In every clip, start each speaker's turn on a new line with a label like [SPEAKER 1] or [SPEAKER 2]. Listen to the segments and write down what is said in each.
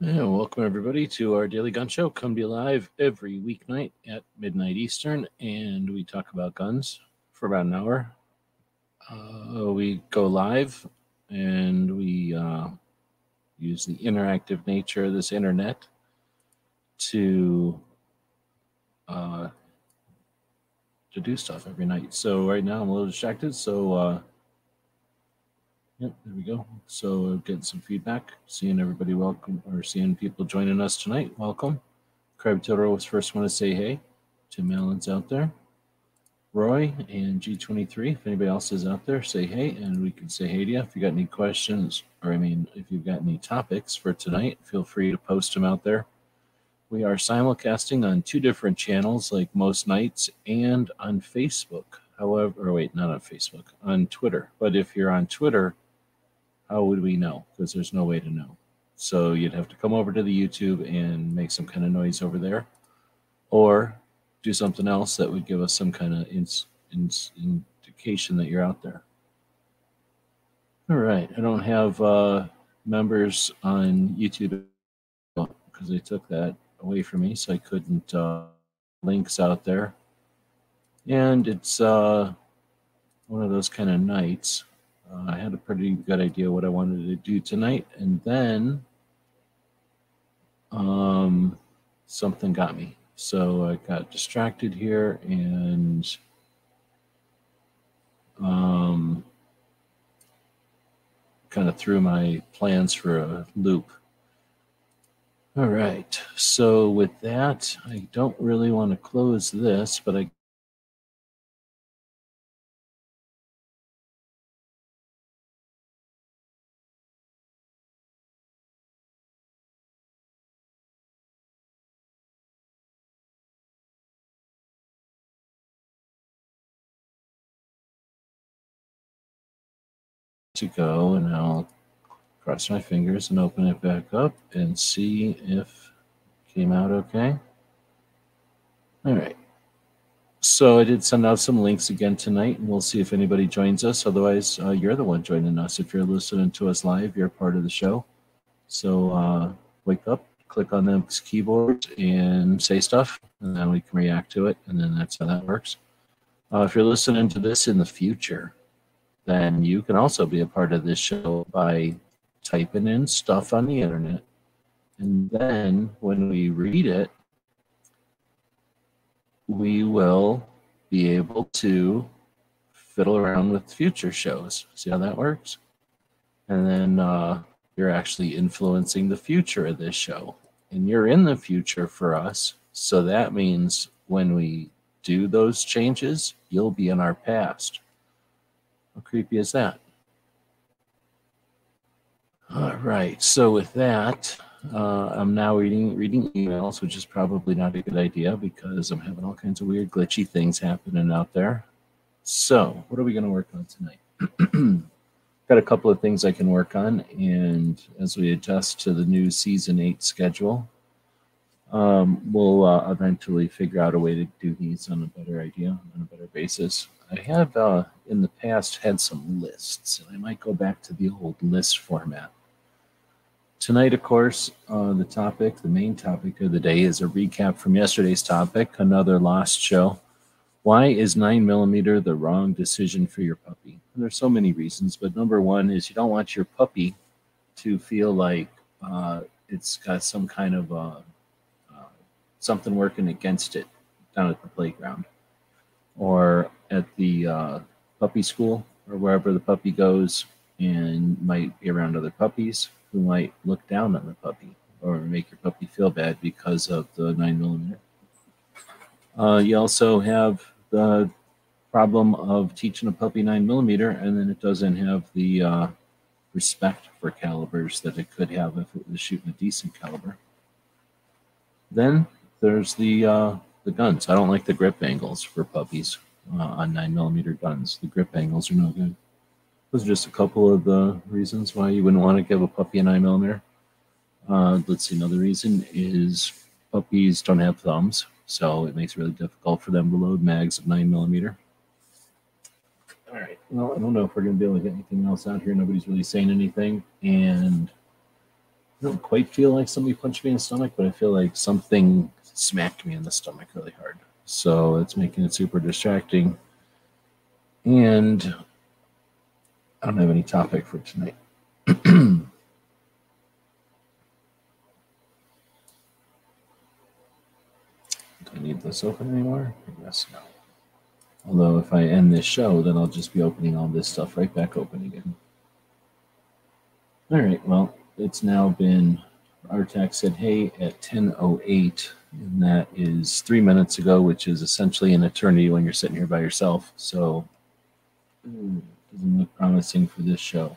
[SPEAKER 1] Yeah, welcome everybody to our daily gun show. Come be live every weeknight at midnight Eastern, and we talk about guns for about an hour. Uh, we go live, and we uh, use the interactive nature of this internet to uh, to do stuff every night. So right now I'm a little distracted, so uh, Yep, there we go. So getting some feedback, seeing everybody welcome or seeing people joining us tonight. Welcome. Craig Toro was first one to say hey. Tim Allen's out there. Roy and G23. If anybody else is out there, say hey, and we can say hey to you. If you got any questions, or I mean, if you've got any topics for tonight, feel free to post them out there. We are simulcasting on two different channels, like most nights, and on Facebook. However, wait, not on Facebook, on Twitter. But if you're on Twitter, how would we know? Because there's no way to know. So you'd have to come over to the YouTube and make some kind of noise over there, or do something else that would give us some kind of ins- ins- indication that you're out there. All right, I don't have uh, members on YouTube because they took that away from me, so I couldn't uh, links out there. And it's uh, one of those kind of nights uh, I had a pretty good idea what I wanted to do tonight, and then um, something got me. So I got distracted here and um, kind of threw my plans for a loop. All right, so with that, I don't really want to close this, but I to go and I'll cross my fingers and open it back up and see if came out okay. All right. So I did send out some links again tonight, and we'll see if anybody joins us. Otherwise, uh, you're the one joining us. If you're listening to us live, you're part of the show. So uh, wake up, click on the keyboard, and say stuff, and then we can react to it, and then that's how that works. Uh, if you're listening to this in the future, then you can also be a part of this show by typing in stuff on the internet. And then when we read it, we will be able to fiddle around with future shows. See how that works? And then uh, you're actually influencing the future of this show. And you're in the future for us. So that means when we do those changes, you'll be in our past. How creepy is that? All right, so with that, uh, I'm now reading reading emails, which is probably not a good idea because I'm having all kinds of weird glitchy things happening out there. So, what are we going to work on tonight? Got a couple of things I can work on, and as we adjust to the new season eight schedule, um, we'll uh, eventually figure out a way to do these on a better idea, on a better basis. I have uh, in the past had some lists, and I might go back to the old list format. Tonight, of course, uh, the topic, the main topic of the day is a recap from yesterday's topic, another lost show. Why is 9mm the wrong decision for your puppy? And there's so many reasons, but number one is you don't want your puppy to feel like uh, it's got some kind of uh, uh something working against it down at the playground or at the uh, puppy school or wherever the puppy goes and might be around other puppies who might look down on the puppy or make your puppy feel bad because of the nine millimeter. Uh, you also have the problem of teaching a puppy nine millimeter and then it doesn't have the uh, respect for calibers that it could have if it was shooting a decent caliber. Then there's the uh, the guns. I don't like the grip angles for puppies uh, on 9 millimeter guns. The grip angles are no good. Those are just a couple of the reasons why you wouldn't want to give a puppy a 9 millimeter. Uh, let's see, another reason is puppies don't have thumbs, so it makes it really difficult for them to load mags of 9mm. millimeter. right, well, I don't know if we're going to be able to get anything else out here. Nobody's really saying anything, and I don't quite feel like somebody punched me in the stomach, but I feel like something smacked me in the stomach really hard. So it's making it super distracting. And I don't have any topic for tonight. Do I need this open anymore? I guess no. Although if I end this show, then I'll just be opening all this stuff right back open again. All right, well, it's now been, Artax said, hey, at 10.08 and that is three minutes ago, which is essentially an eternity when you're sitting here by yourself. So doesn't look promising for this show.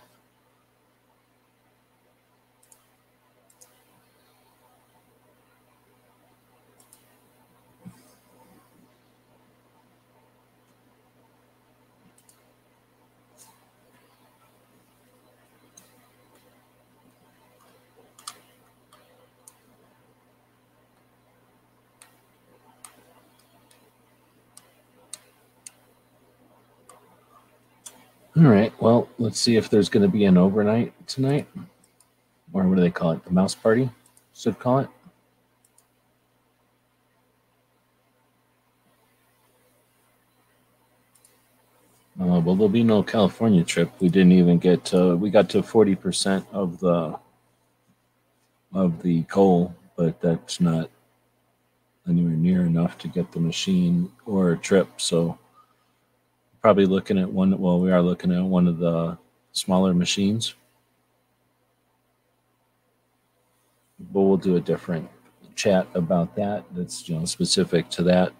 [SPEAKER 1] All right. Well, let's see if there's going to be an overnight tonight, or what do they call it? The mouse party, should call it. Uh, well, there'll be no California trip. We didn't even get to. We got to forty percent of the of the coal, but that's not anywhere near enough to get the machine or a trip. So probably looking at one, well, we are looking at one of the smaller machines. But we'll do a different chat about that. That's you know specific to that.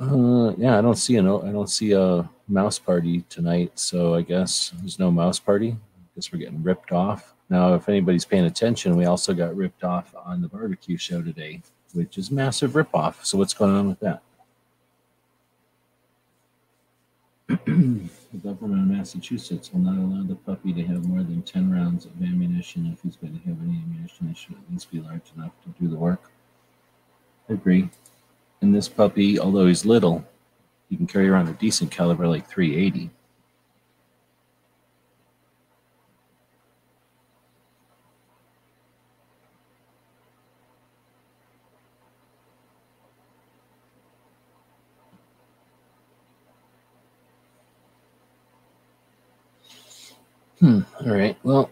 [SPEAKER 1] Uh, yeah, I don't see a no, I don't see a mouse party tonight, so I guess there's no mouse party. I guess we're getting ripped off. Now, if anybody's paying attention, we also got ripped off on the barbecue show today, which is massive ripoff. So what's going on with that? the government of Massachusetts will not allow the puppy to have more than 10 rounds of ammunition. If he's going to have any ammunition, it should at least be large enough to do the work. I agree. And this puppy, although he's little, he can carry around a decent caliber like 380. Hmm. All right. Well,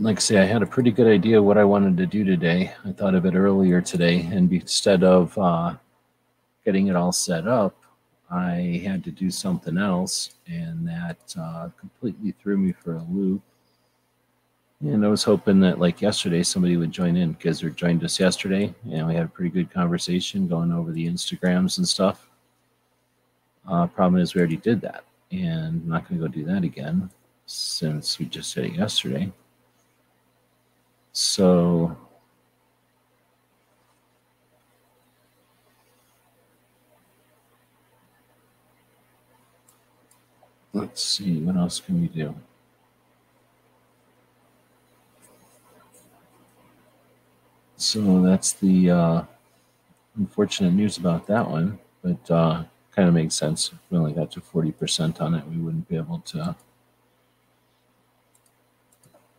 [SPEAKER 1] like I say, I had a pretty good idea what I wanted to do today. I thought of it earlier today, and instead of uh, getting it all set up, I had to do something else, and that uh, completely threw me for a loop. And I was hoping that, like yesterday, somebody would join in because they joined us yesterday, and we had a pretty good conversation going over the Instagrams and stuff. Uh, problem is, we already did that. And I'm not going to go do that again since we just did it yesterday. So let's see, what else can we do? So that's the uh, unfortunate news about that one, but uh, kind of makes sense. If we only got to 40% on it, we wouldn't be able to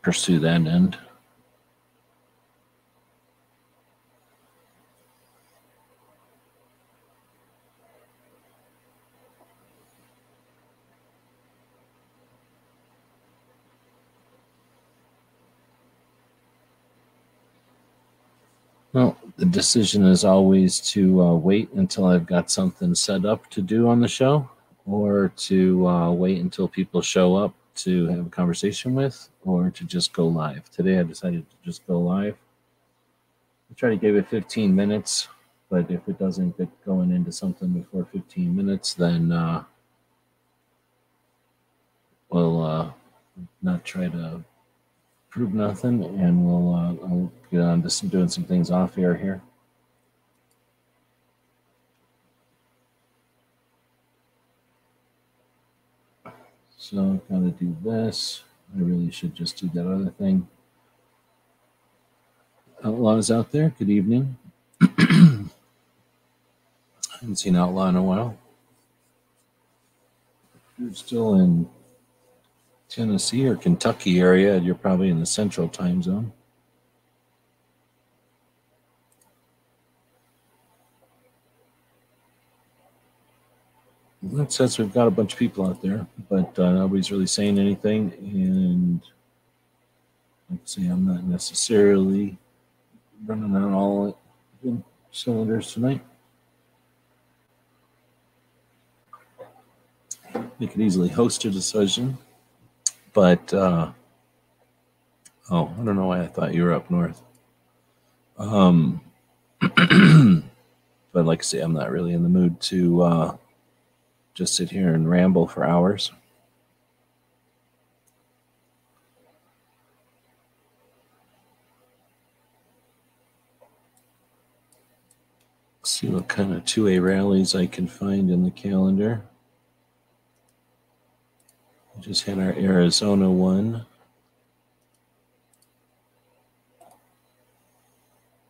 [SPEAKER 1] pursue that end. Well, the decision is always to uh, wait until I've got something set up to do on the show or to uh, wait until people show up to have a conversation with or to just go live. Today I decided to just go live. I try to give it 15 minutes, but if it doesn't get going into something before 15 minutes, then uh, we'll uh, not try to prove nothing, and we'll uh, I'll get on to some, doing some things off air here. So I've got to do this. I really should just do that other thing. Outlaws out there, good evening. I haven't seen Outlaw in a while. You're still in Tennessee or Kentucky area, you're probably in the central time zone. That says we've got a bunch of people out there, but uh, nobody's really saying anything. And like I say, I'm not necessarily running on all cylinders tonight. We could easily host a discussion. But uh, oh, I don't know why I thought you were up north. Um, but like I say, I'm not really in the mood to uh, just sit here and ramble for hours. see what kind of 2A rallies I can find in the calendar just had our Arizona one.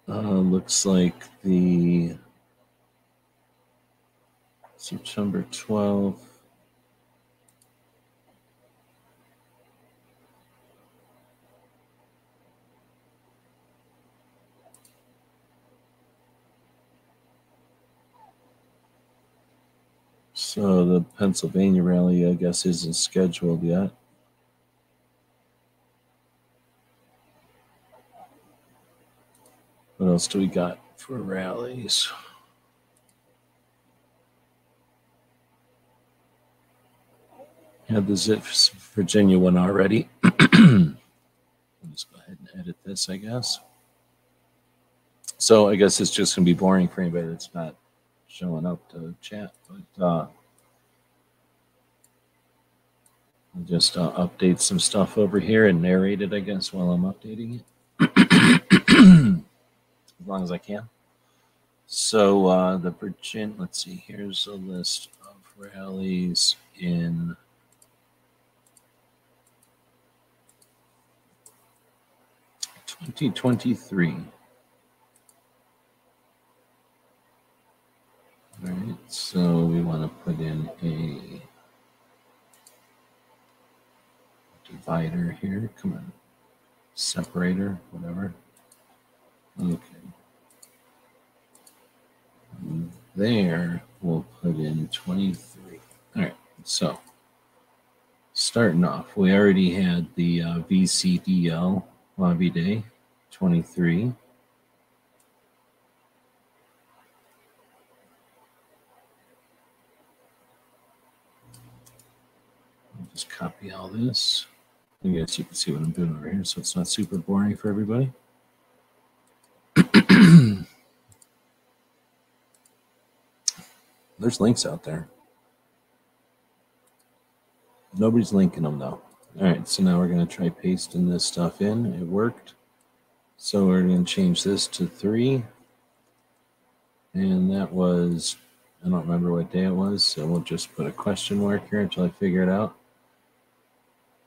[SPEAKER 1] Uh, looks like the September 12th. So uh, the Pennsylvania rally, I guess, isn't scheduled yet. What else do we got for rallies? Had the Zip Virginia one already. Let's go ahead and edit this, I guess. So I guess it's just going to be boring for anybody that's not showing up to chat. But uh, I'll just uh, update some stuff over here and narrate it, I guess, while I'm updating it. as long as I can. So uh, the Virgin, let's see, here's a list of rallies in twenty twenty three. All right, so we want to put in a divider here. Come on. Separator, whatever. Okay. And there, we'll put in 23. All right, so starting off, we already had the uh, VCDL lobby day, 23. just copy all this. I guess you can see what I'm doing over here, so it's not super boring for everybody. There's links out there. Nobody's linking them though. All right, so now we're going to try pasting this stuff in. It worked. So we're going to change this to three. And that was, I don't remember what day it was, so we'll just put a question mark here until I figure it out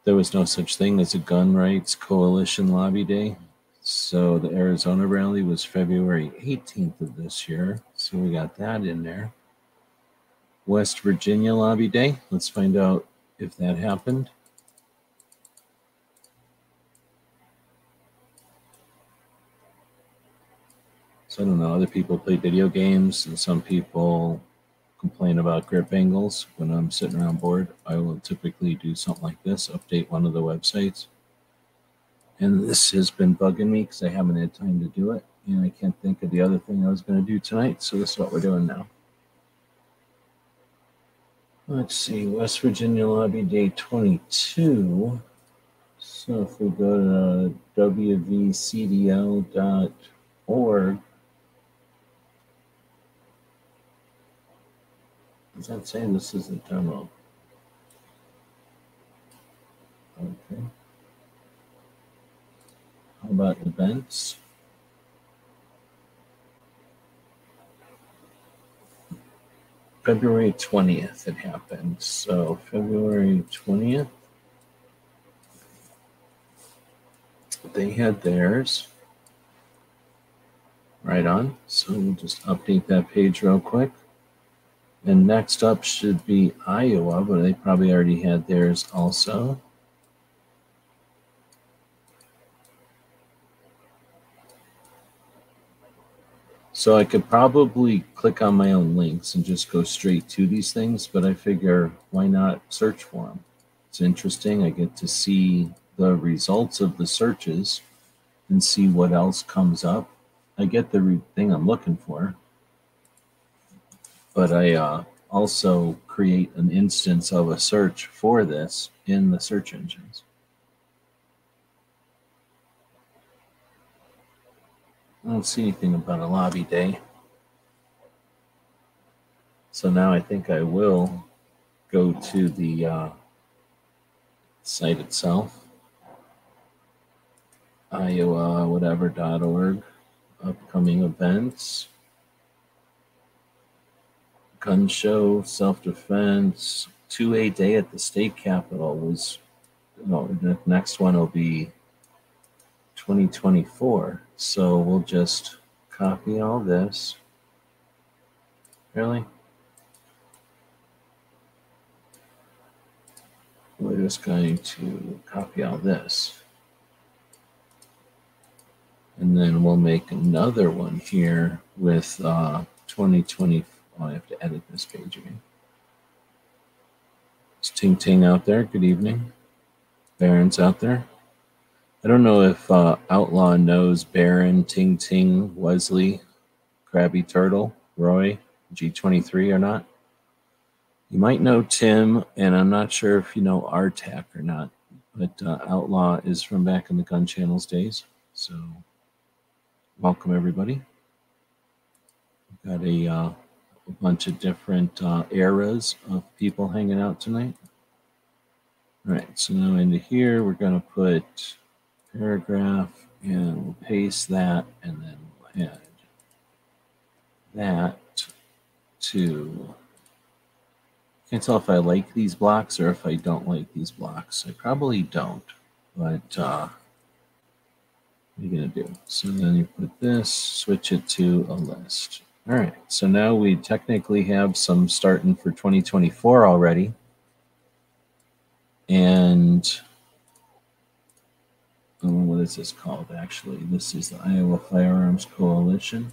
[SPEAKER 1] there was no such thing as a gun rights coalition lobby day. So the Arizona rally was February 18th of this year. So we got that in there. West Virginia lobby day. Let's find out if that happened. So I don't know, other people play video games and some people complain about grip angles when I'm sitting around bored. I will typically do something like this, update one of the websites. And this has been bugging me because I haven't had time to do it. And I can't think of the other thing I was going to do tonight. So this is what we're doing now. Let's see, West Virginia Lobby Day 22. So if we go to wvcdl.org, Is not saying this is the demo? Okay. How about events? February 20th it happened. So February 20th, they had theirs. Right on. So we'll just update that page real quick. And next up should be Iowa, but they probably already had theirs also. So I could probably click on my own links and just go straight to these things, but I figure why not search for them? It's interesting. I get to see the results of the searches and see what else comes up. I get the thing I'm looking for, but I uh, also create an instance of a search for this in the search engines. I don't see anything about a lobby day. So now I think I will go to the uh, site itself, iowa whatever.org, upcoming events gun show, self defense, 2A day at the state capitol was. No, the next one will be 2024. So we'll just copy all this. Really? We're just going to copy all this. And then we'll make another one here with uh, 2024. Oh, I have to edit this page again. It's Ting Ting out there. Good evening. Baron's out there. I don't know if uh, Outlaw knows Baron, Ting Ting, Wesley, Krabby Turtle, Roy, G23 or not. You might know Tim, and I'm not sure if you know RTAC or not, but uh, Outlaw is from back in the Gun Channels days. So, welcome everybody. We've got a uh, a bunch of different uh, eras of people hanging out tonight. All right, so now into here, we're going to put paragraph and we'll paste that and then we'll add that to. Can't tell if I like these blocks or if I don't like these blocks. I probably don't, but uh, what are you going to do? So then you put this, switch it to a list. All right, so now we technically have some starting for 2024 already. And oh, what is this called actually? This is the Iowa Firearms Coalition.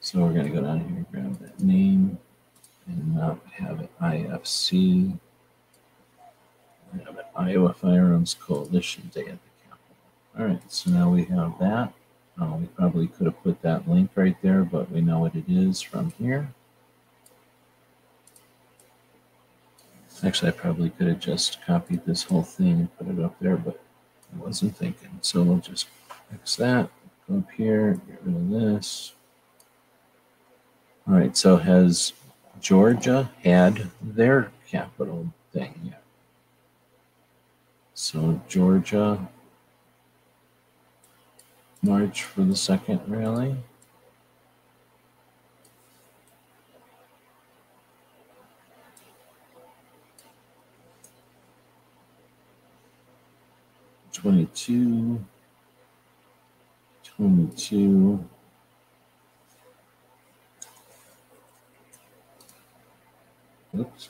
[SPEAKER 1] So we're going to go down here and grab that name and not have it IFC. We have an Iowa Firearms Coalition Day at the Capitol. All right, so now we have that. Uh, we probably could have put that link right there, but we know what it is from here. Actually, I probably could have just copied this whole thing and put it up there, but I wasn't thinking. So we'll just fix that, go up here, get rid of this. All right, so has Georgia had their capital thing yet? So Georgia March for the second, really. Twenty-two, twenty-two. Oops.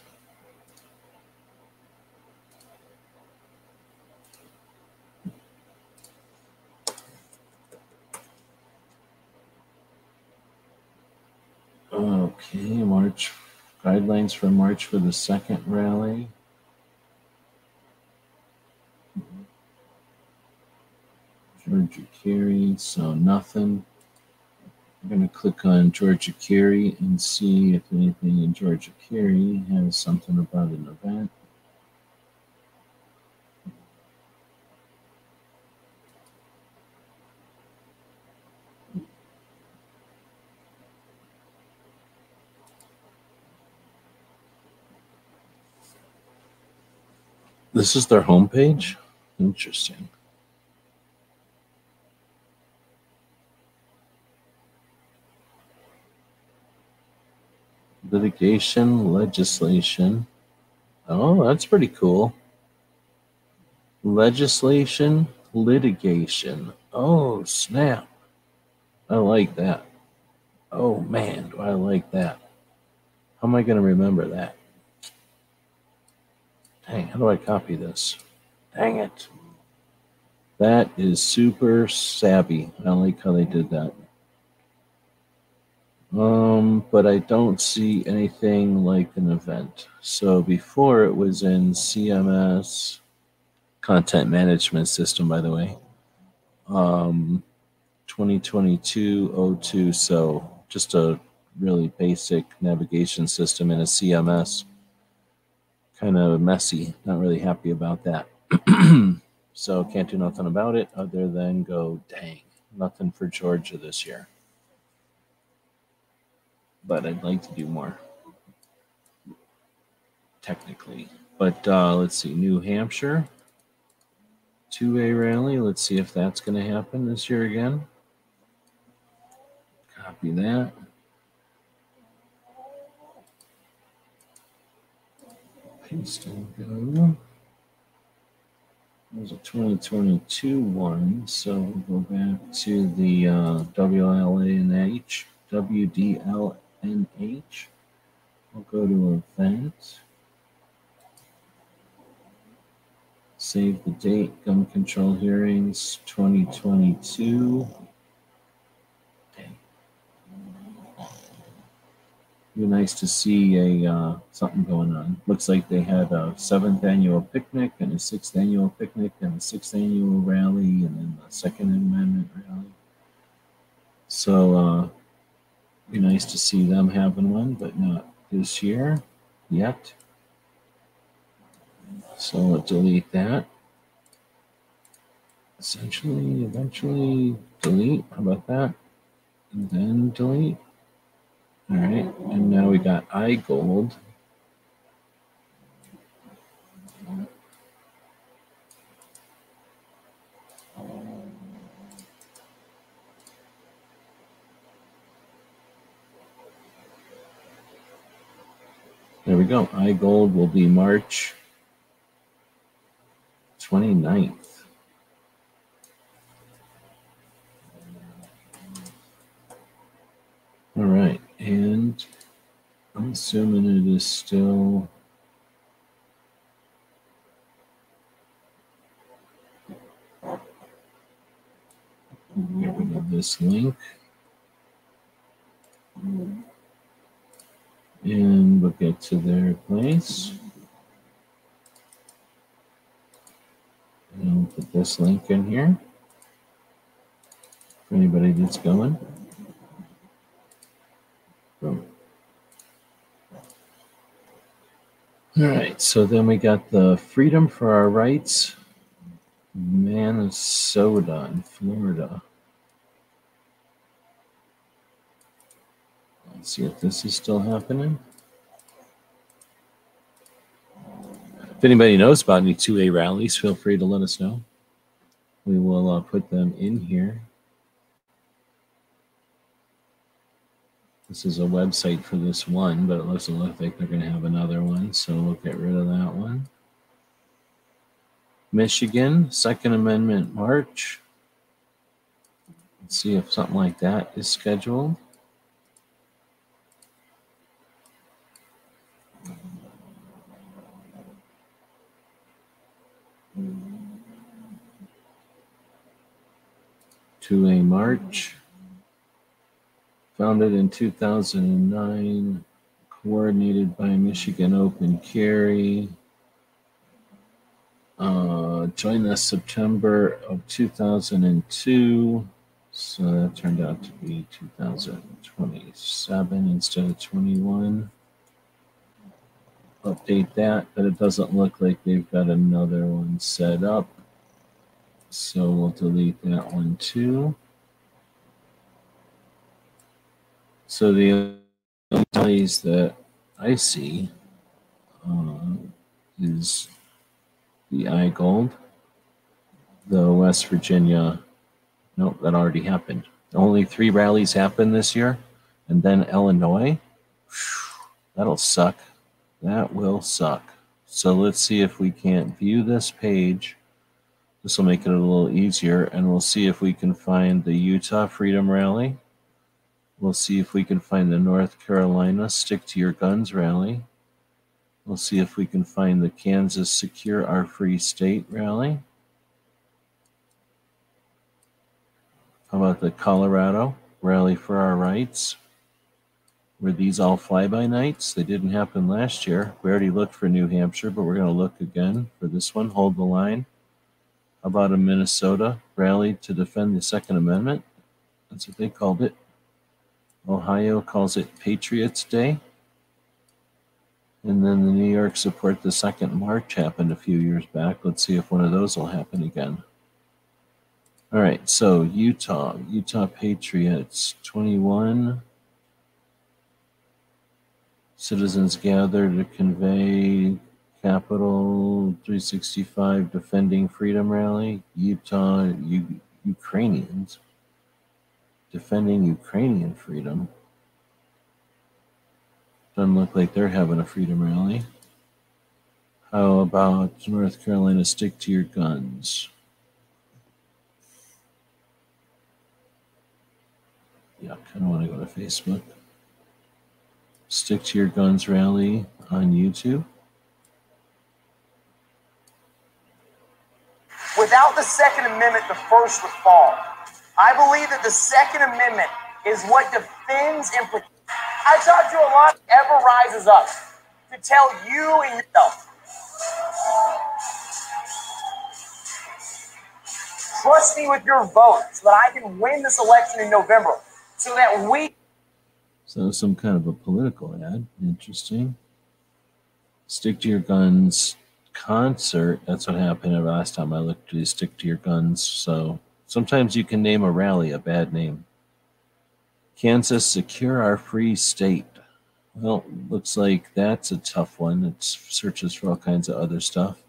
[SPEAKER 1] Okay, March guidelines for March for the second rally. Georgia Carry, so nothing. I'm going to click on Georgia Carry and see if anything in Georgia Carry has something about an event. This is their homepage? Interesting. Litigation, legislation. Oh, that's pretty cool. Legislation, litigation. Oh, snap. I like that. Oh, man, do I like that. How am I going to remember that? Dang, how do I copy this? Dang it. That is super savvy. I like how they did that. Um, but I don't see anything like an event. So before it was in CMS, content management system, by the way, um, 2022 02. So just a really basic navigation system in a CMS kind of messy. Not really happy about that. so can't do nothing about it other than go, dang, nothing for Georgia this year. But I'd like to do more, technically. But uh, let's see, New Hampshire, two way rally. Let's see if that's going to happen this year again. Copy that. can still go. There's a 2022 one, so we'll go back to the uh, WLANH, WDLNH. We'll go to event, save the date, gun control hearings 2022. be nice to see a uh, something going on. Looks like they had a seventh annual picnic and a sixth annual picnic and a sixth annual rally and then the second amendment rally. So uh, be nice to see them having one, but not this year yet. So I'll delete that. Essentially, eventually, delete. How about that? And then delete. All right, and now we got IGOLD. There we go. IGOLD will be March 29th. I'm assuming it is still this link and we'll get to their place. And put this link in here for anybody that's going. All right, so then we got the Freedom for Our Rights, Minnesota and Florida. Let's see if this is still happening. If anybody knows about any 2A rallies, feel free to let us know. We will uh, put them in here. This is a website for this one, but it doesn't look like they're going to have another one, so we'll get rid of that one. Michigan, Second Amendment March. Let's see if something like that is scheduled. 2A March founded in 2009, coordinated by Michigan Open Carry. Uh, joined us September of 2002. So that turned out to be 2027 instead of 21. Update that, but it doesn't look like they've got another one set up. So we'll delete that one too. So the only tallies that I see uh, is the IGOLD, the West Virginia. Nope, that already happened. Only three rallies happened this year, and then Illinois. That'll suck. That will suck. So let's see if we can't view this page. This will make it a little easier, and we'll see if we can find the Utah Freedom Rally. We'll see if we can find the North Carolina Stick to Your Guns rally. We'll see if we can find the Kansas Secure Our Free State rally. How about the Colorado Rally for Our Rights? Were these all fly by nights? They didn't happen last year. We already looked for New Hampshire, but we're going to look again for this one. Hold the line. How about a Minnesota rally to defend the Second Amendment? That's what they called it. Ohio calls it Patriots Day. And then the New York support the second march happened a few years back. Let's see if one of those will happen again. All right, so Utah, Utah Patriots 21. Citizens gather to convey Capital 365 Defending Freedom Rally, Utah U- Ukrainians defending Ukrainian freedom. Doesn't look like they're having a freedom rally. How about North Carolina stick to your guns? Yeah, I kind of want to go to Facebook. Stick to your guns rally on YouTube.
[SPEAKER 2] Without the Second Amendment, the first would fall. I believe that the Second Amendment is what defends and I talk to a lot ever rises up to tell you and yourself. Trust me with your vote so that I can win this election in November so that we.
[SPEAKER 1] So, some kind of a political ad. Interesting. Stick to your guns concert. That's what happened last time I looked at the Stick to Your Guns. So Sometimes you can name a rally a bad name. Kansas, secure our free state. Well, looks like that's a tough one. It searches for all kinds of other stuff.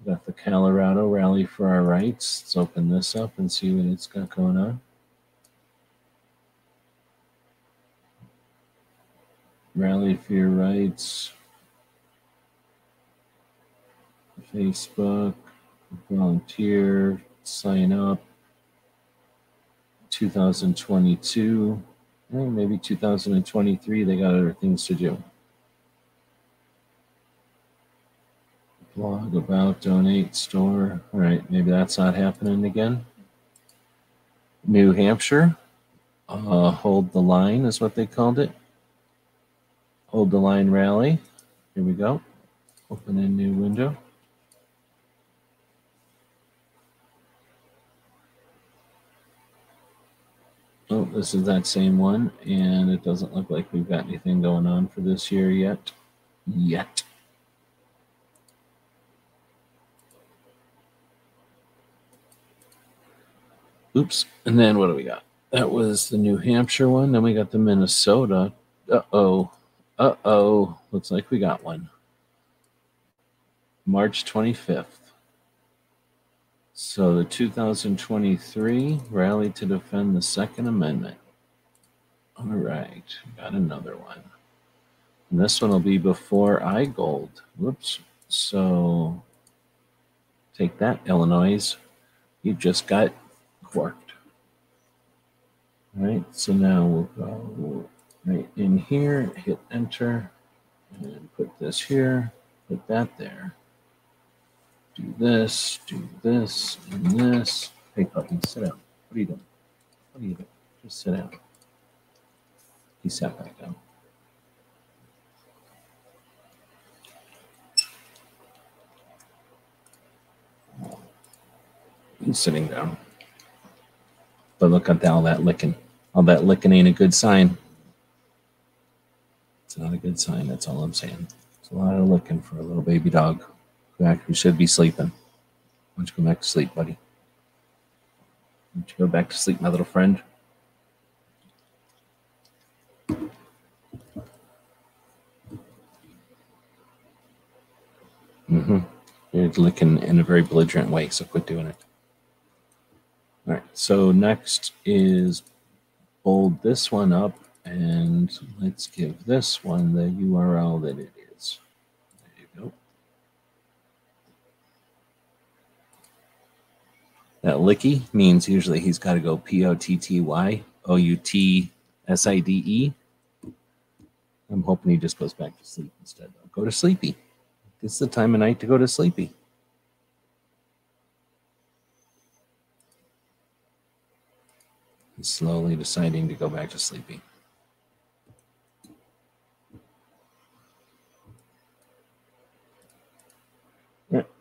[SPEAKER 1] We got the Colorado Rally for Our Rights. Let's open this up and see what it's got going on. Rally for Your Rights. Facebook, volunteer, sign up 2022 maybe 2023 they got other things to do blog about donate store all right maybe that's not happening again new hampshire uh, hold the line is what they called it hold the line rally here we go open a new window Oh, this is that same one, and it doesn't look like we've got anything going on for this year yet. Yet. Oops. And then what do we got? That was the New Hampshire one. Then we got the Minnesota. Uh oh. Uh oh. Looks like we got one. March 25th. So the 2023 rally to defend the Second Amendment. All right, got another one. And this one will be before IGOLD. Whoops. So take that, Illinois. You just got quarked. All right, so now we'll go right in here, hit enter, and put this here, put that there do this, do this, and this. Hey, puppy, sit down. What are you doing? What are you doing? Just sit down. He sat back down. He's sitting down. But look at all that licking. All that licking ain't a good sign. It's not a good sign. That's all I'm saying. It's a lot of licking for a little baby dog back You should be sleeping. Why don't you go back to sleep, buddy? Why don't you go back to sleep, my little friend? Mm-hmm. You're licking in a very belligerent way, so quit doing it. All right, so next is bold this one up, and let's give this one the URL that it is. That licky means usually he's got to go P O T T Y O U T S I D E. I'm hoping he just goes back to sleep instead. go to sleepy. It's the time of night to go to sleepy. He's slowly deciding to go back to sleepy.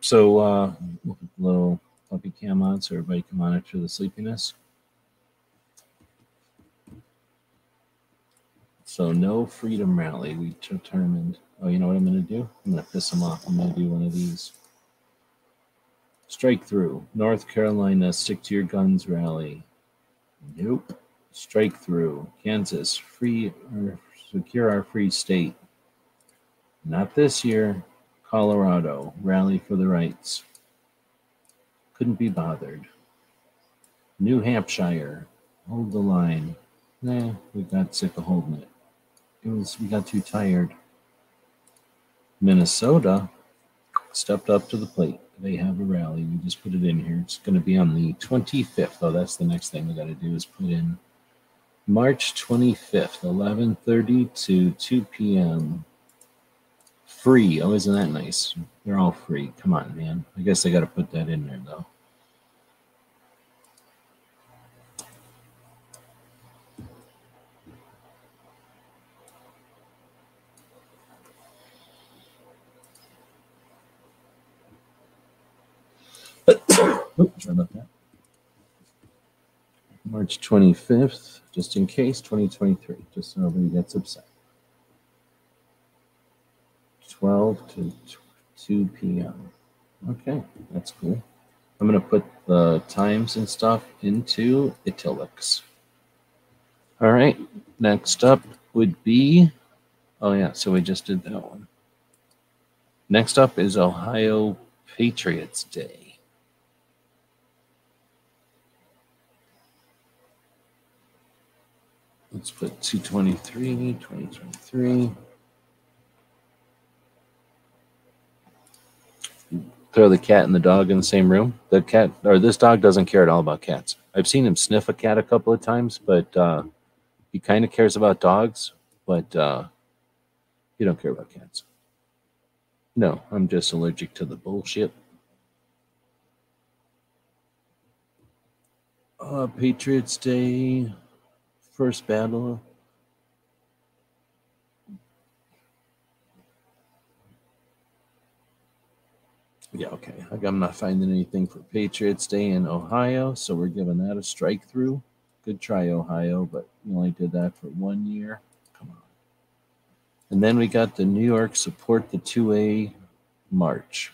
[SPEAKER 1] so uh, little Puppy cam on so everybody can monitor the sleepiness. So no freedom rally. We determined. Oh, you know what I'm going to do? I'm going to piss them off. I'm going to do one of these. Strike through. North Carolina, stick to your guns rally. Nope. Strike through. Kansas, free or secure our free state. Not this year. Colorado, rally for the rights. Couldn't be bothered. New Hampshire. Hold the line. Nah, we got sick of holding it. It was we got too tired. Minnesota stepped up to the plate. They have a rally. We just put it in here. It's going to be on the 25th. Oh, that's the next thing we got to do is put in March 25th, 11:30 to 2 p.m free. Oh, isn't that nice? They're all free. Come on, man. I guess I got to put that in there, though. Oops, about that. March 25th, just in case, 2023, just so nobody gets upset. 12 to 2 p.m. Okay, that's cool. I'm going to put the times and stuff into italics. All right, next up would be, oh yeah, so we just did that one. Next up is Ohio Patriots Day. Let's put 223, 2023. throw the cat and the dog in the same room. The cat or this dog doesn't care at all about cats. I've seen him sniff a cat a couple of times, but uh, he kind of cares about dogs, but uh, he don't care about cats. No, I'm just allergic to the bullshit. Uh, Patriots Day, first battle. yeah, okay. I'm not finding anything for Patriots Day in Ohio, so we're giving that a strike through. Good try, Ohio, but you only did that for one year. Come on. And then we got the New York Support the 2A March.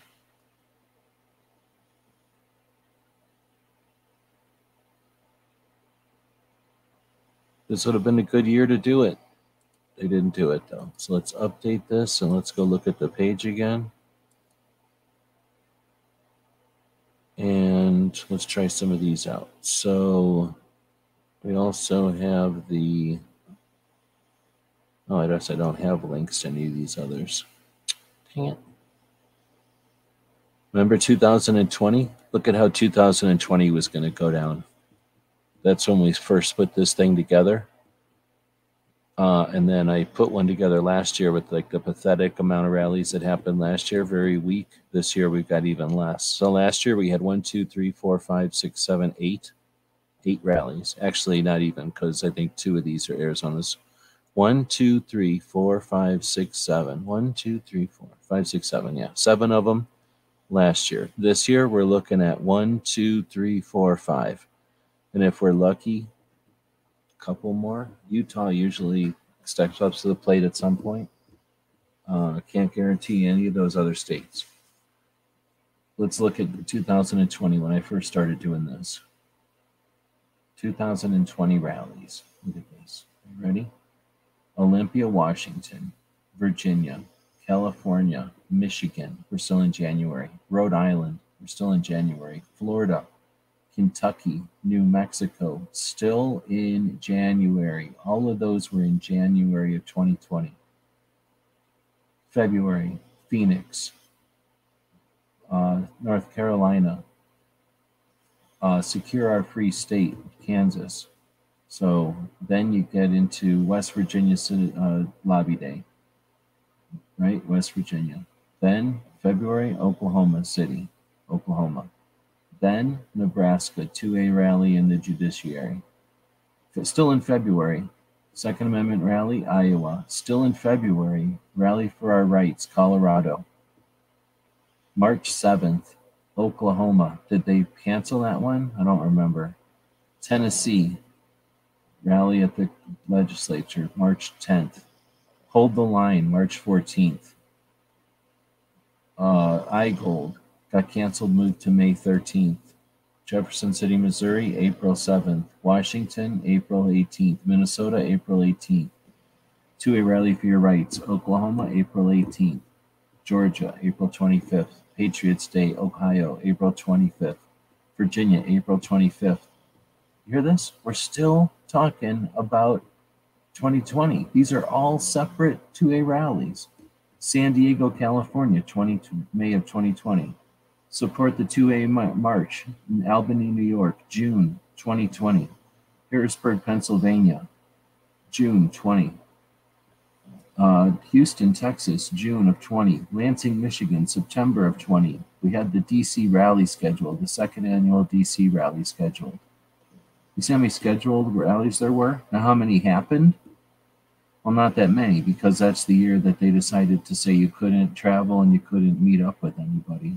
[SPEAKER 1] This would have been a good year to do it. They didn't do it though. So let's update this and let's go look at the page again. And let's try some of these out. So we also have the, oh, I guess I don't have links to any of these others. Dang it. Remember 2020? Look at how 2020 was going to go down. That's when we first put this thing together. Uh, and then I put one together last year with like the pathetic amount of rallies that happened last year, very weak. This year we've got even less. So last year we had one, two, three, four, five, six, seven, eight, eight rallies. Actually, not even because I think two of these are Arizona's. One, two, three, four, five, six, seven. One, two, three, four, five, six, seven. Yeah, seven of them last year. This year we're looking at one, two, three, four, five. And if we're lucky, couple more. Utah usually steps up to the plate at some point. Uh, can't guarantee any of those other states. Let's look at 2020 when I first started doing this. 2020 rallies. Look at this. ready? Olympia, Washington, Virginia, California, Michigan. We're still in January. Rhode Island. We're still in January. Florida. Kentucky, New Mexico, still in January. All of those were in January of 2020. February, Phoenix, uh, North Carolina, uh, Secure Our Free State, Kansas. So then you get into West Virginia uh, Lobby Day, right? West Virginia. Then February, Oklahoma City, Oklahoma. Then, Nebraska 2A rally in the judiciary. Still in February, Second Amendment rally, Iowa. Still in February, rally for our rights, Colorado. March 7th, Oklahoma. Did they cancel that one? I don't remember. Tennessee, rally at the legislature, March 10th. Hold the line, March 14th. Uh, IGOLD, got canceled, moved to May 13th. Jefferson City, Missouri, April 7th. Washington, April 18th. Minnesota, April 18th. 2A rally for your rights, Oklahoma, April 18th. Georgia, April 25th. Patriots Day, Ohio, April 25th. Virginia, April 25th. You hear this? We're still talking about 2020. These are all separate 2A rallies. San Diego, California, 20, May of 2020. Support the 2A March in Albany, New York, June 2020. Harrisburg, Pennsylvania, June 20. Uh, Houston, Texas, June of 20. Lansing, Michigan, September of 20. We had the DC rally scheduled, the second annual DC rally scheduled. You see how many scheduled rallies there were? Now, how many happened? Well, not that many, because that's the year that they decided to say you couldn't travel and you couldn't meet up with anybody.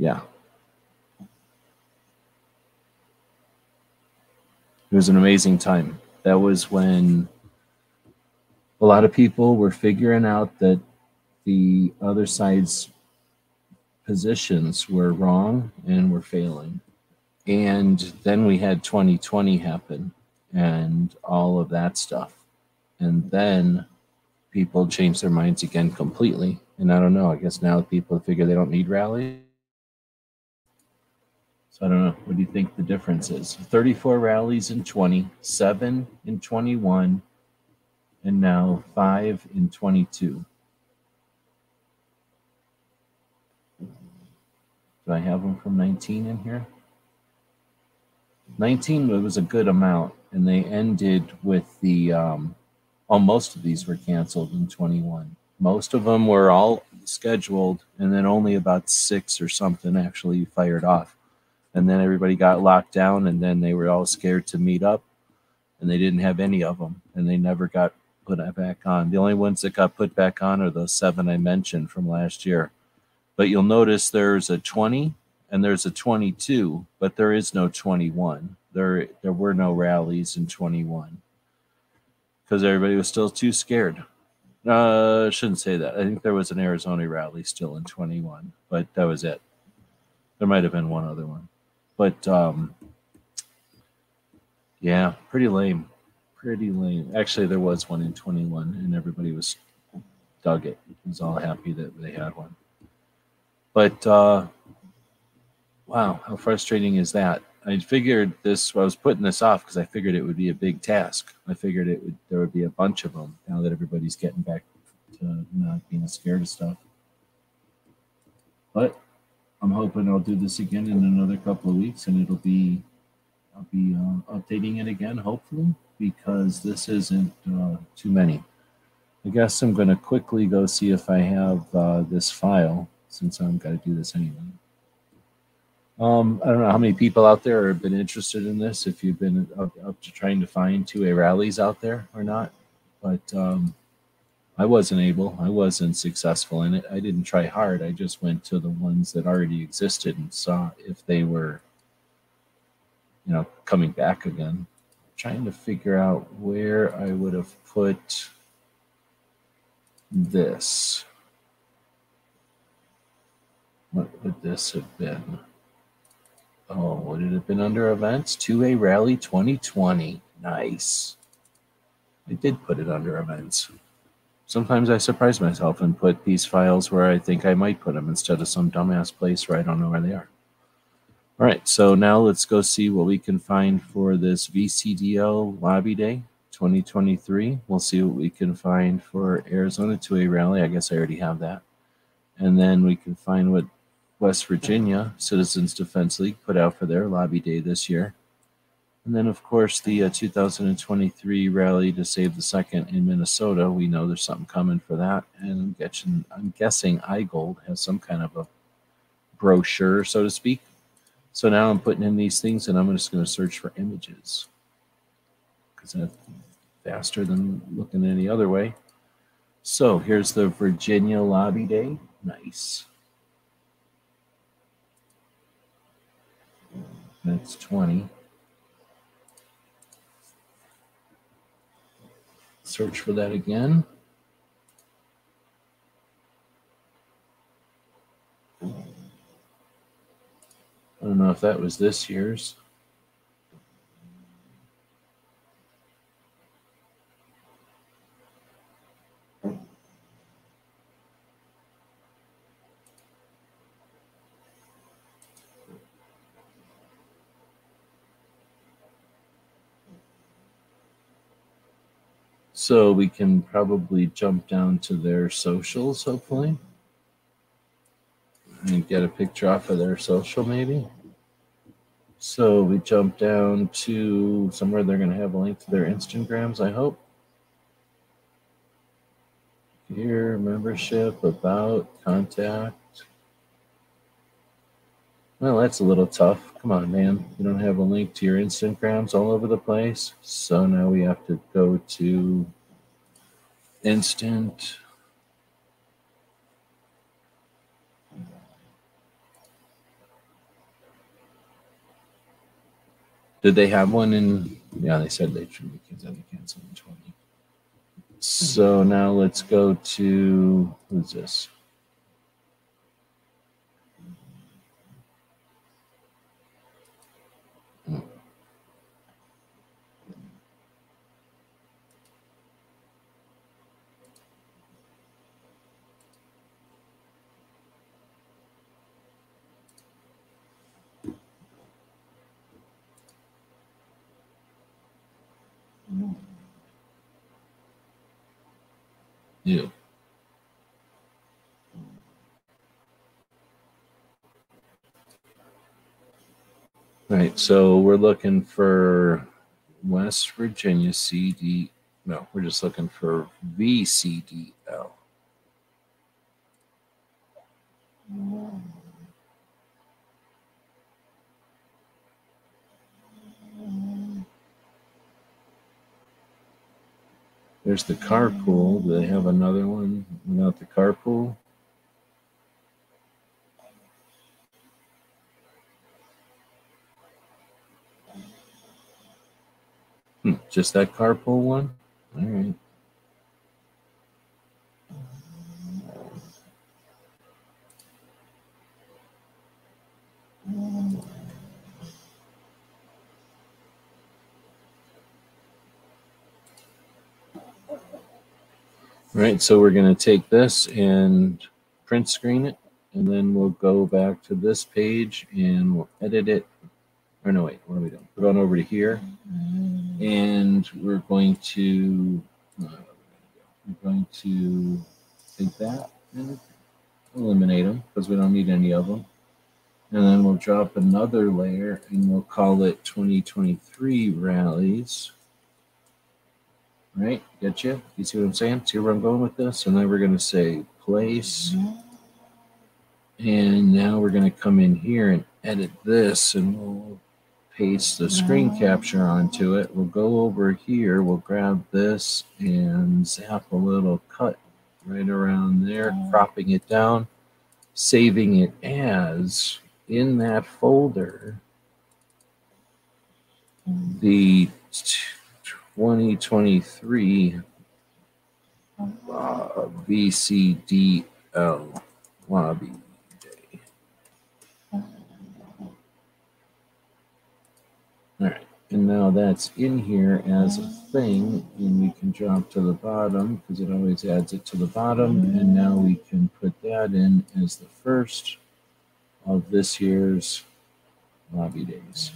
[SPEAKER 1] Yeah. It was an amazing time. That was when a lot of people were figuring out that the other side's positions were wrong and were failing. And then we had 2020 happen and all of that stuff. And then people changed their minds again completely. And I don't know, I guess now people figure they don't need rallies so I don't know. What do you think the difference is? 34 rallies in 20, 7 in 21, and now 5 in 22. Do I have them from 19 in here? 19 was a good amount, and they ended with the, um, oh, most of these were canceled in 21. Most of them were all scheduled, and then only about six or something actually fired off and then everybody got locked down and then they were all scared to meet up and they didn't have any of them and they never got put back on the only ones that got put back on are those seven i mentioned from last year but you'll notice there's a 20 and there's a 22 but there is no 21 there there were no rallies in 21 because everybody was still too scared uh, I shouldn't say that. I think there was an Arizona rally still in 21, but that was it. There might have been one other one. But um, yeah, pretty lame. Pretty lame. Actually, there was one in 21, and everybody was dug it. It was all happy that they had one. But uh, wow, how frustrating is that? I figured this. I was putting this off because I figured it would be a big task. I figured it would there would be a bunch of them now that everybody's getting back to not being scared of stuff. But I'm hoping I'll do this again in another couple of weeks, and it'll be I'll be uh, updating it again, hopefully, because this isn't uh, too many. I guess I'm going to quickly go see if I have uh, this file, since I'm going to do this anyway. Um, I don't know how many people out there have been interested in this, if you've been up, up to trying to find 2 A rallies out there or not, but. Um, I wasn't able, I wasn't successful in it. I didn't try hard. I just went to the ones that already existed and saw if they were, you know, coming back again. Trying to figure out where I would have put this. What would this have been? Oh, would it have been under events? 2A Rally 2020. Nice. I did put it under events. Sometimes I surprise myself and put these files where I think I might put them instead of some dumbass place where I don't know where they are. All right, so now let's go see what we can find for this VCDL Lobby Day 2023. We'll see what we can find for Arizona 2A Rally. I guess I already have that. And then we can find what West Virginia Citizens Defense League put out for their Lobby Day this year. And then, of course, the uh, 2023 rally to save the second in Minnesota. We know there's something coming for that. And I'm guessing, I'm guessing IGOLD has some kind of a brochure, so to speak. So now I'm putting in these things and I'm just going to search for images because that's faster than looking any other way. So here's the Virginia Lobby Day. Nice. That's 20. search for that again. I don't know if that was this year's. So we can probably jump down to their socials, hopefully, and get a picture off of their social, maybe. So we jump down to somewhere they're going to have a link to their Instagrams, I hope. Here, membership, about, contact. Well, that's a little tough. Come on, man. You don't have a link to your Instagrams all over the place. So now we have to go to instant. Did they have one in? Yeah, they said they should because then they in 20. So now let's go to who's this? Yeah. so we're looking for West Virginia CD. No, we're just looking for VCDL. Mm. There's the carpool. Do they have another one without the carpool? Hmm, just that carpool one? All right. All right, so we're going to take this and print screen it, and then we'll go back to this page and we'll edit it. Or no, wait, what are we doing? Put on over to here, and we're going to uh, we're going to take that and eliminate them because we don't need any of them. And then we'll drop another layer and we'll call it 2023 rallies right? Get you? You see what I'm saying? See where I'm going with this? And then we're going to say place. And now we're going to come in here and edit this and we'll paste the screen oh. capture onto it. We'll go over here. We'll grab this and zap a little cut right around there, oh. cropping it down, saving it as in that folder. Hmm. The 2023 uh, VCDL lobby day. All right, and now that's in here as a thing, and we can drop to the bottom because it always adds it to the bottom, and now we can put that in as the first of this year's lobby days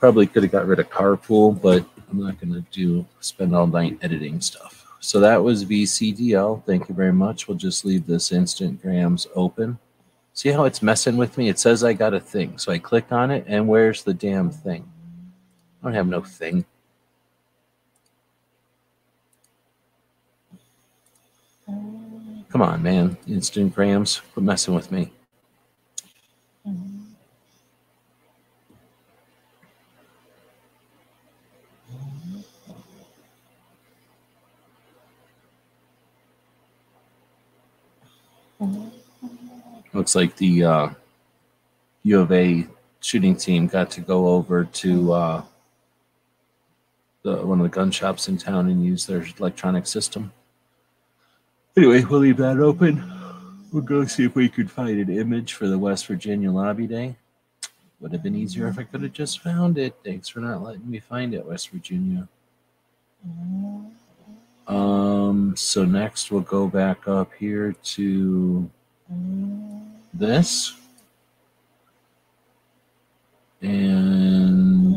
[SPEAKER 1] probably could have got rid of carpool, but I'm not going to do spend all night editing stuff. So that was VCDL. Thank you very much. We'll just leave this Instagrams open. See how it's messing with me? It says I got a thing. So I click on it, and where's the damn thing? I don't have no thing. Come on, man. Instagrams, quit messing with me. Looks like the uh, U of A shooting team got to go over to uh, the, one of the gun shops in town and use their electronic system. Anyway, we'll leave that open. We'll go see if we could find an image for the West Virginia Lobby Day. Would have been easier if I could have just found it. Thanks for not letting me find it, West Virginia. Mm -hmm. Um, so next we'll go back up here to this. And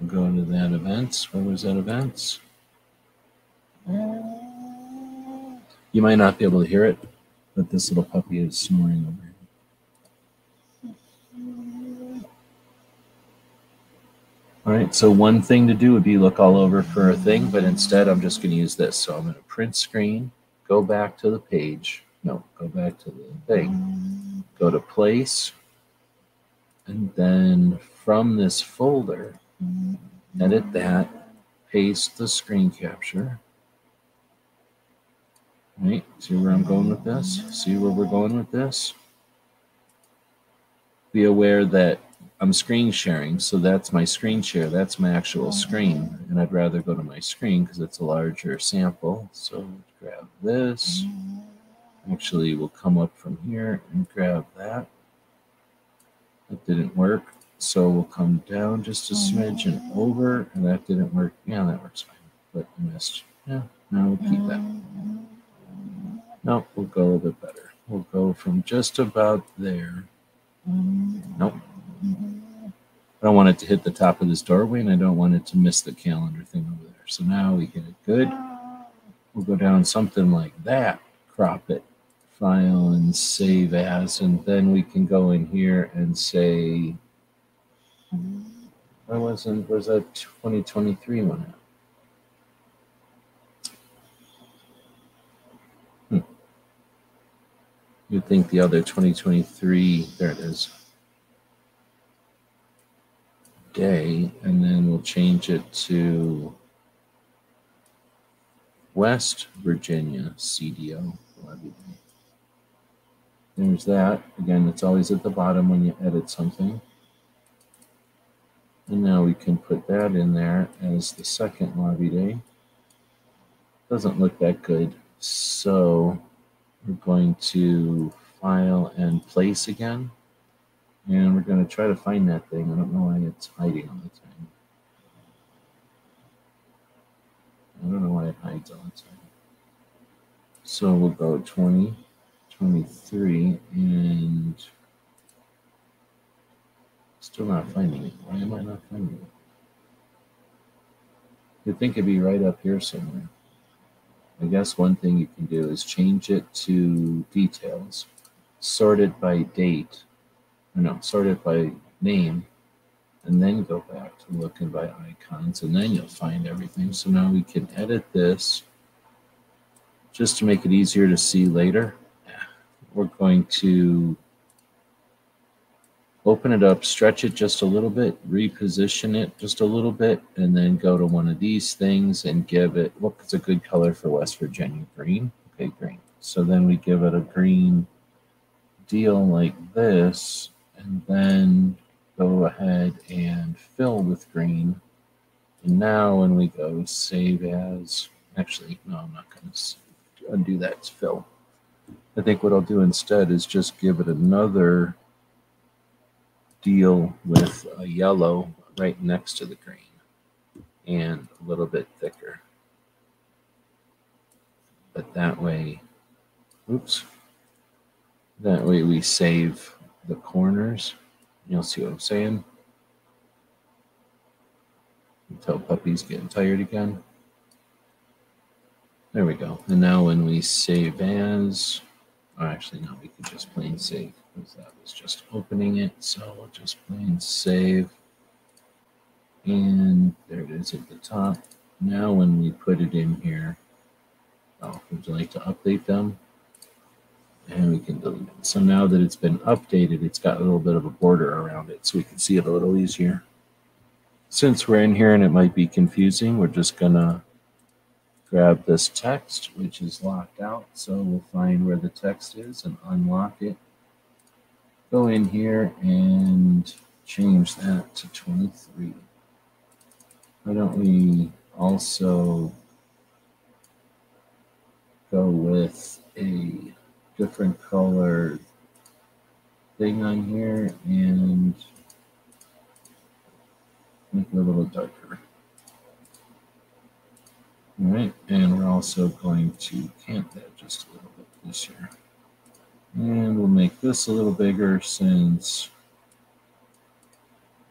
[SPEAKER 1] we'll go to that events. Where was that events? You might not be able to hear it, but this little puppy is snoring over here. All right, so one thing to do would be look all over for a thing, but instead I'm just gonna use this. So I'm gonna print screen, go back to the page. No, go back to the thing, go to place, and then from this folder, edit that, paste the screen capture. All right, see where I'm going with this? See where we're going with this? Be aware that I'm screen sharing, so that's my screen share. That's my actual oh. screen, and I'd rather go to my screen because it's a larger sample. So grab this. Mm-hmm. Actually, we'll come up from here and grab that. That didn't work, so we'll come down just a smidge and mm-hmm. over, and that didn't work. Yeah, that works fine, but I missed. Yeah, now we'll keep that. Mm-hmm. No, we'll go a little bit better. We'll go from just about there. Nope. I don't want it to hit the top of this doorway and I don't want it to miss the calendar thing over there. So now we hit it good. We'll go down something like that, crop it, file and save as, and then we can go in here and say, I wasn't, where's that 2023 one at? Hmm. You'd think the other 2023, there it is day, and then we'll change it to West Virginia CDL There's that. Again, it's always at the bottom when you edit something. And now we can put that in there as the second lobby day. Doesn't look that good. So we're going to file and place again. And we're going to try to find that thing. I don't know why it's hiding all the time. I don't know why it hides all the time. So we'll go 20, 23, and still not finding it. Why am I not finding it? You'd think it'd be right up here somewhere. I guess one thing you can do is change it to details, sort it by date, or no, sort it by name, and then go back to looking by icons, and then you'll find everything. So now we can edit this just to make it easier to see later. We're going to open it up, stretch it just a little bit, reposition it just a little bit, and then go to one of these things and give it, what's a good color for West Virginia? Green? Okay, green. So then we give it a green deal like this, and then go ahead and fill with green. And now when we go save as, actually, no, I'm not going to undo that, fill. I think what I'll do instead is just give it another deal with a yellow right next to the green and a little bit thicker. But that way, oops, that way we save the corners. You'll see what I'm saying. Until puppy's getting tired again. There we go. And now when we save as, or actually no, we could just plain save because that was just opening it. So we'll just plain save. And there it is at the top. Now when we put it in here, oh, would you like to update them? and we can delete it. So now that it's been updated, it's got a little bit of a border around it so we can see it a little easier. Since we're in here and it might be confusing, we're just gonna grab this text, which is locked out. So we'll find where the text is and unlock it. Go in here and change that to 23. Why don't we also go with a different color thing on here and make it a little darker. All right, and we're also going to camp that just a little bit this year. And we'll make this a little bigger since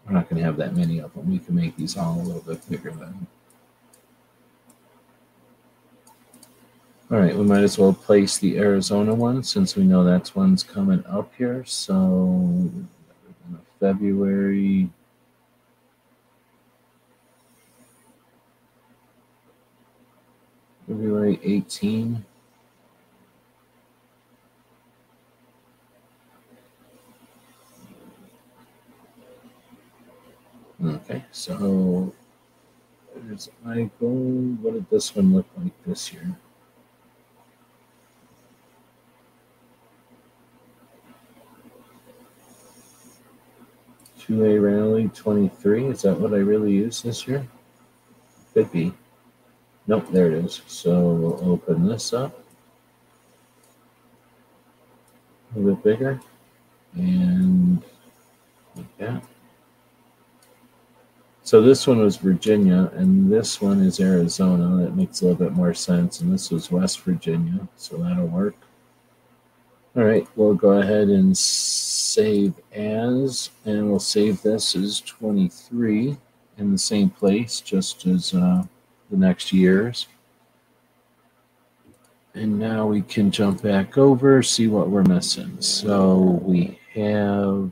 [SPEAKER 1] we're not going to have that many of them. We can make these all a little bit bigger then. All right, we might as well place the Arizona one since we know that's one's coming up here. So February. February 18. Okay, so there's I go. What did this one look like this year? 2A Rally 23. Is that what I really used this year? Could be. Nope, there it is. So we'll open this up a little bit bigger and like that. So this one was Virginia, and this one is Arizona. That makes a little bit more sense. And this was West Virginia, so that'll work. All right, we'll go ahead and save as, and we'll save this as 23 in the same place, just as uh, the next year's. And now we can jump back over, see what we're missing. So we have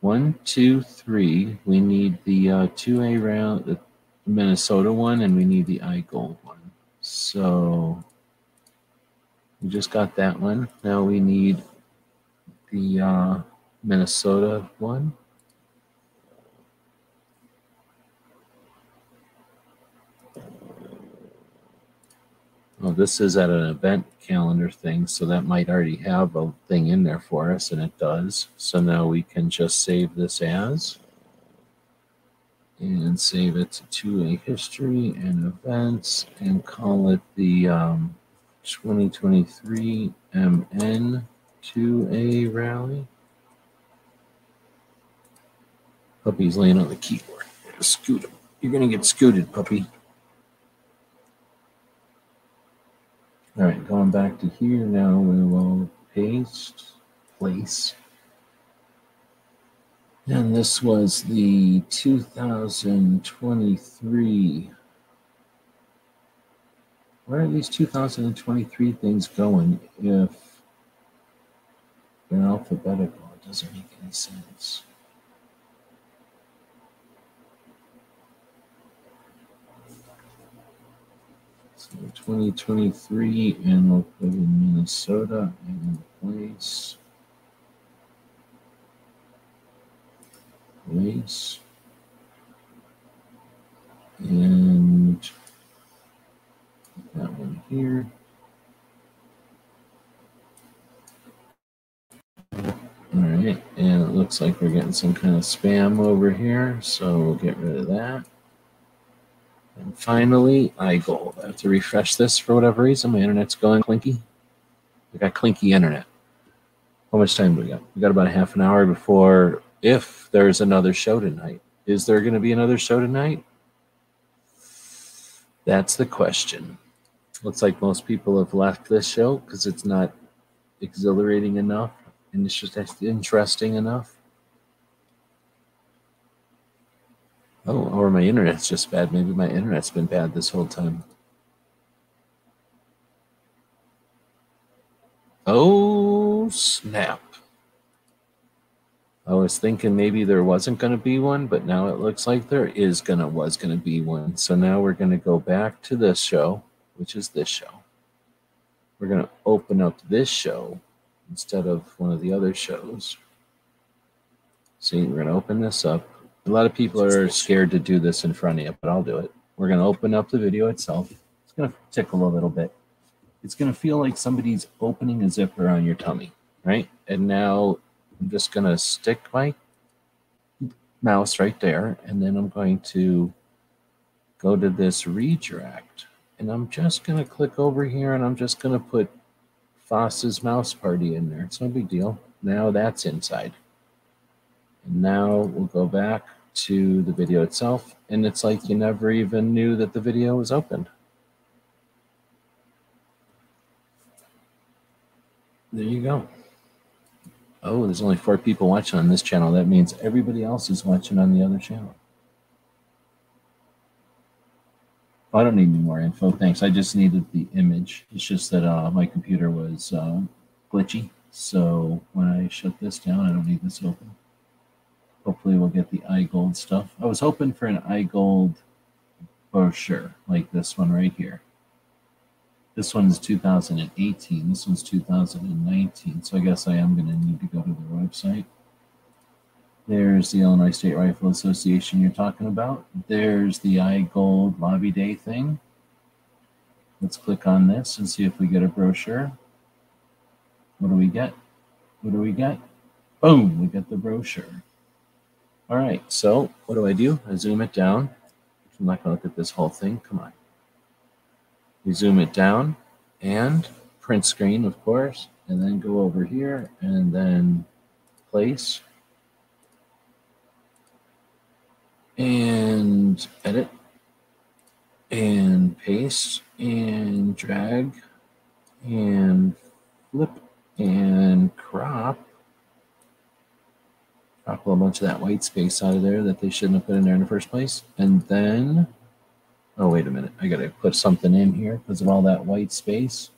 [SPEAKER 1] one, two, three. We need the uh, 2A round, the Minnesota one, and we need the IGOLD one. So we just got that one. Now we need the uh, Minnesota one. Well, this is at an event calendar thing, so that might already have a thing in there for us, and it does. So now we can just save this as and save it to a history and events and call it the um, 2023 MN2A rally. Puppy's laying on the keyboard. Scoot him. You're going to get scooted, puppy. All right, going back to here now, we will paste, place. And this was the 2023 where are these 2023 things going if they're alphabetical? It doesn't make any sense. So 2023, and we'll put in Minnesota and place. Place. And that one here. All right, and it looks like we're getting some kind of spam over here, so we'll get rid of that. And finally, go. I have to refresh this for whatever reason. My internet's going clinky. We got clinky internet. How much time do we got? We got about half an hour before, if there's another show tonight. Is there going to be another show tonight? That's the question looks like most people have left this show because it's not exhilarating enough and it's just interesting enough. Oh, or my internet's just bad. Maybe my internet's been bad this whole time. Oh, snap. I was thinking maybe there wasn't going to be one, but now it looks like there is going to was going to be one. So now we're going to go back to this show which is this show. We're going to open up this show instead of one of the other shows. See, we're going to open this up. A lot of people are scared to do this in front of you, but I'll do it. We're going to open up the video itself. It's going to tickle a little bit. It's going to feel like somebody's opening a zipper on your tummy, right? And now I'm just going to stick my mouse right there, and then I'm going to go to this redirect and I'm just going to click over here and I'm just going to put Foss's mouse party in there. It's no big deal. Now that's inside. And now we'll go back to the video itself. And it's like you never even knew that the video was opened. There you go. Oh, there's only four people watching on this channel. That means everybody else is watching on the other channel. I don't need any more info. Thanks. I just needed the image. It's just that uh, my computer was uh, glitchy. So when I shut this down, I don't need this open. Hopefully we'll get the IGOLD stuff. I was hoping for an IGOLD brochure like this one right here. This one is 2018. This one's 2019. So I guess I am going to need to go to their website. There's the Illinois State Rifle Association you're talking about. There's the IGOLD Lobby Day thing. Let's click on this and see if we get a brochure. What do we get? What do we get? Boom, we get the brochure. All right, so what do I do? I zoom it down. I'm not going to look at this whole thing. Come on. We zoom it down and print screen, of course, and then go over here and then place and edit and paste and drag and flip and crop. Crop a bunch of that white space out of there that they shouldn't have put in there in the first place. And then, oh, wait a minute. I got to put something in here because of all that white space.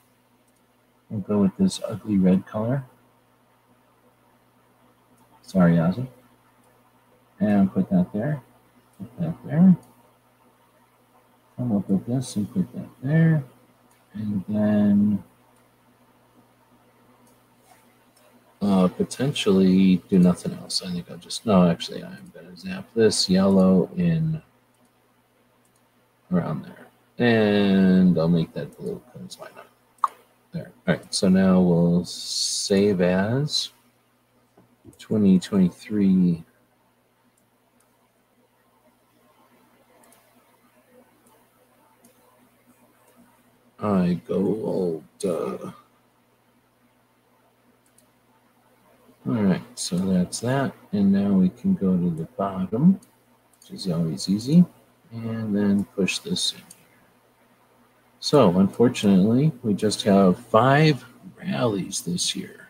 [SPEAKER 1] we will go with this ugly red color. Sorry, Ozzy. And put that there. Put that there. Come up with put this and put that there. And then uh, potentially do nothing else. I think I'll just, no, actually, I'm going to zap this yellow in around there. And I'll make that blue because why not? There. All right. So now we'll save as 2023 IGOLD. Uh, all right, so that's that. And now we can go to the bottom, which is always easy, and then push this in here. So unfortunately, we just have five rallies this year.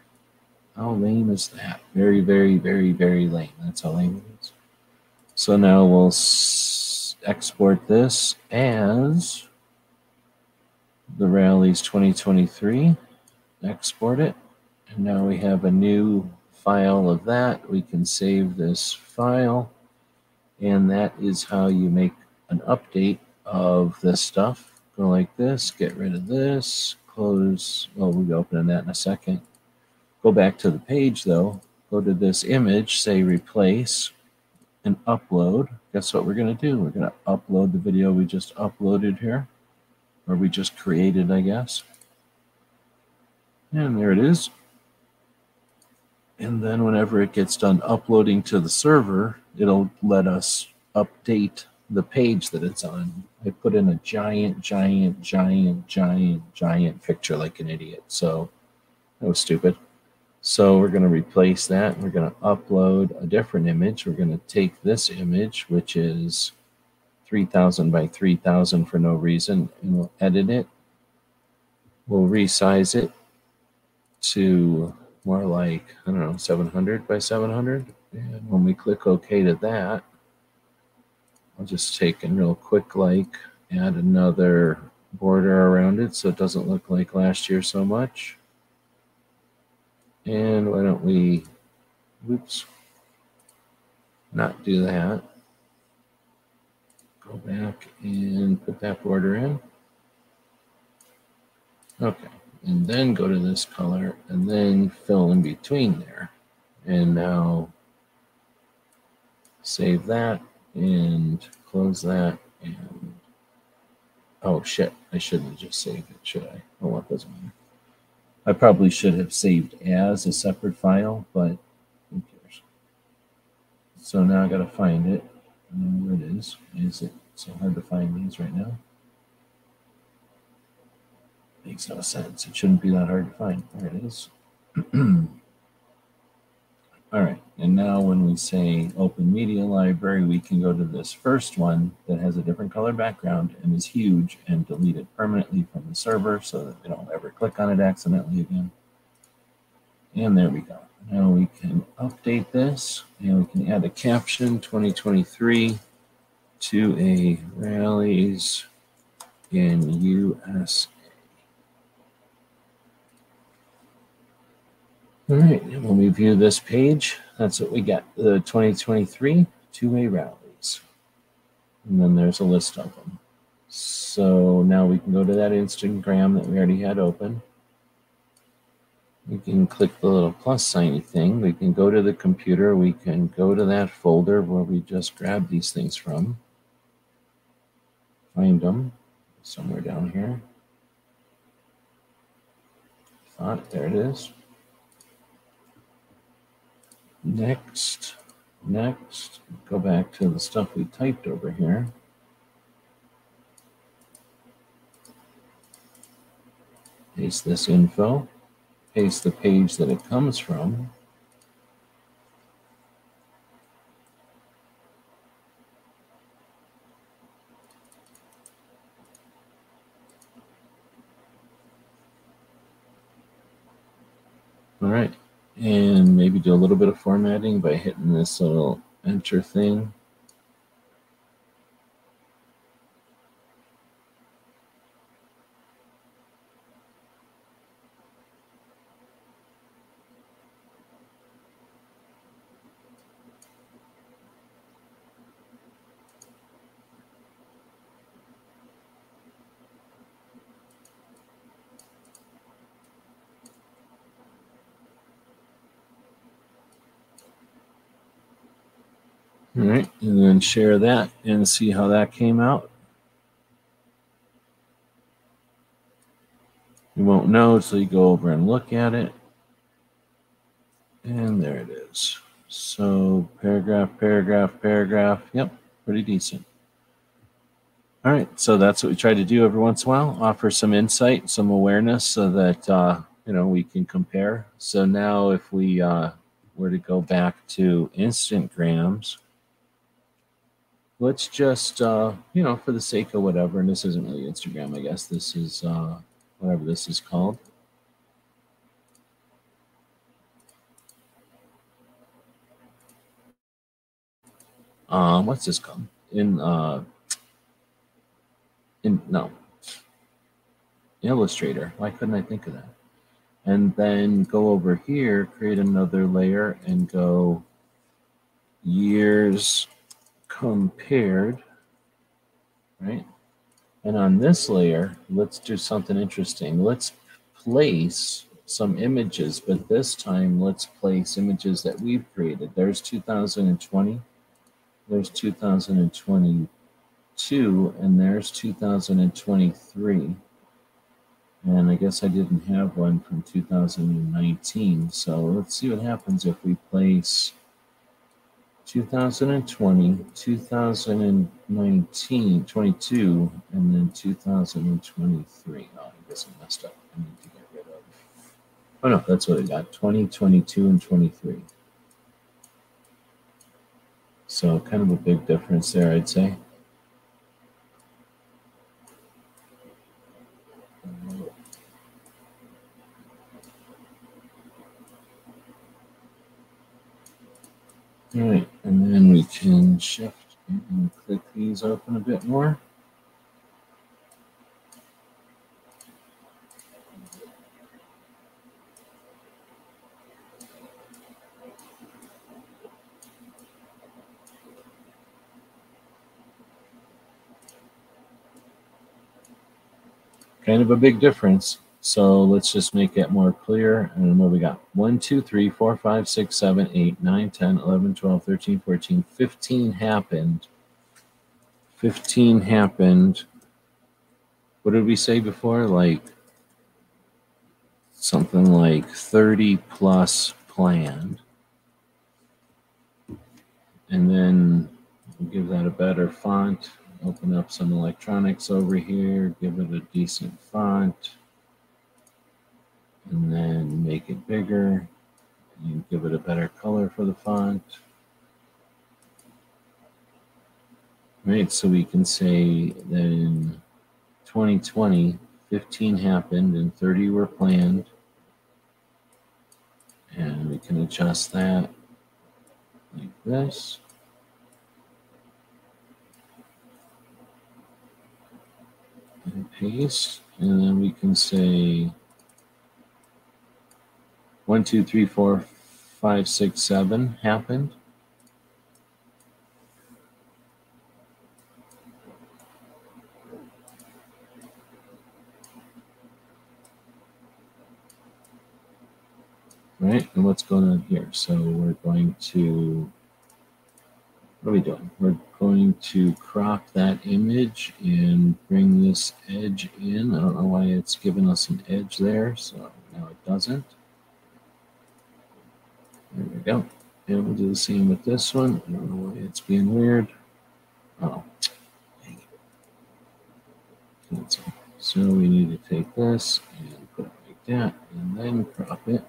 [SPEAKER 1] How lame is that? Very, very, very, very lame. That's how lame it is. So now we'll export this as the rallies 2023, export it. And now we have a new file of that. We can save this file. And that is how you make an update of this stuff. Go like this, get rid of this, close. Well, we'll be opening that in a second. Go back to the page though. Go to this image, say replace, and upload. Guess what we're going to do? We're going to upload the video we just uploaded here or we just created, I guess. And there it is. And then whenever it gets done uploading to the server, it'll let us update the page that it's on. I put in a giant, giant, giant, giant, giant picture like an idiot. So that was stupid. So we're going to replace that. We're going to upload a different image. We're going to take this image, which is 3000 by 3000 for no reason and we'll edit it. We'll resize it to more like, I don't know, 700 by 700. And when we click OK to that, I'll just take and real quick like add another border around it so it doesn't look like last year so much. And why don't we, oops, not do that. Go back and put that border in. Okay, and then go to this color and then fill in between there. And now save that and close that and oh shit, I shouldn't have just saved it, should I? Oh what doesn't matter. I probably should have saved as a separate file, but who cares? So now I gotta find it. I know where it is. Is it so hard to find these right now. Makes no sense. It shouldn't be that hard to find. There it is. All right, and now when we say open media library, we can go to this first one that has a different color background and is huge and delete it permanently from the server so that we don't ever click on it accidentally again. And there we go. Now we can update this and we can add a caption 2023 2A rallies in U.S. All right, when we view this page, that's what we get, the 2023 2A rallies. And then there's a list of them. So now we can go to that Instagram that we already had open. We can click the little plus sign thing. We can go to the computer. We can go to that folder where we just grabbed these things from find them somewhere down here. Ah, there it is. Next, next, go back to the stuff we typed over here. Paste this info, paste the page that it comes from. right, and maybe do a little bit of formatting by hitting this little enter thing. All right, and then share that and see how that came out. You won't know until you go over and look at it. And there it is. So paragraph, paragraph, paragraph. Yep, pretty decent. All right, so that's what we try to do every once in a while, offer some insight, some awareness so that, uh, you know, we can compare. So now if we uh, were to go back to instant grams let's just, uh, you know, for the sake of whatever, and this isn't really Instagram, I guess. This is uh, whatever this is called. Um, what's this called? In, uh, in, no. Illustrator. Why couldn't I think of that? And then go over here, create another layer and go years compared, right? And on this layer, let's do something interesting. Let's place some images, but this time let's place images that we've created. There's 2020, there's 2022, and there's 2023. And I guess I didn't have one from 2019, so let's see what happens if we place 2020, 2019, 22, and then 2023. Oh, I guess I messed up. I need to get rid of. Oh no, that's what I got. 20, 22, and 23. So kind of a big difference there, I'd say. All right, and then we can shift and click these open a bit more. Kind of a big difference. So let's just make it more clear. And what we got? 1, 2, 3, 4, 5, 6, 7, 8, 9, 10, 11, 12, 13, 14, 15 happened. 15 happened. What did we say before? Like something like 30 plus planned. And then we'll give that a better font. Open up some electronics over here. Give it a decent font and then make it bigger. You give it a better color for the font. Right, so we can say that in 2020, 15 happened and 30 were planned. And we can adjust that like this. And paste, and then we can say one, two, three, four, five, six, seven happened. Right, and what's going on here? So we're going to, what are we doing? We're going to crop that image and bring this edge in. I don't know why it's giving us an edge there, so now it doesn't. There we go. And we'll do the same with this one. I don't know why it's being weird. Oh, dang it. That's So we need to take this and put it like that and then crop it.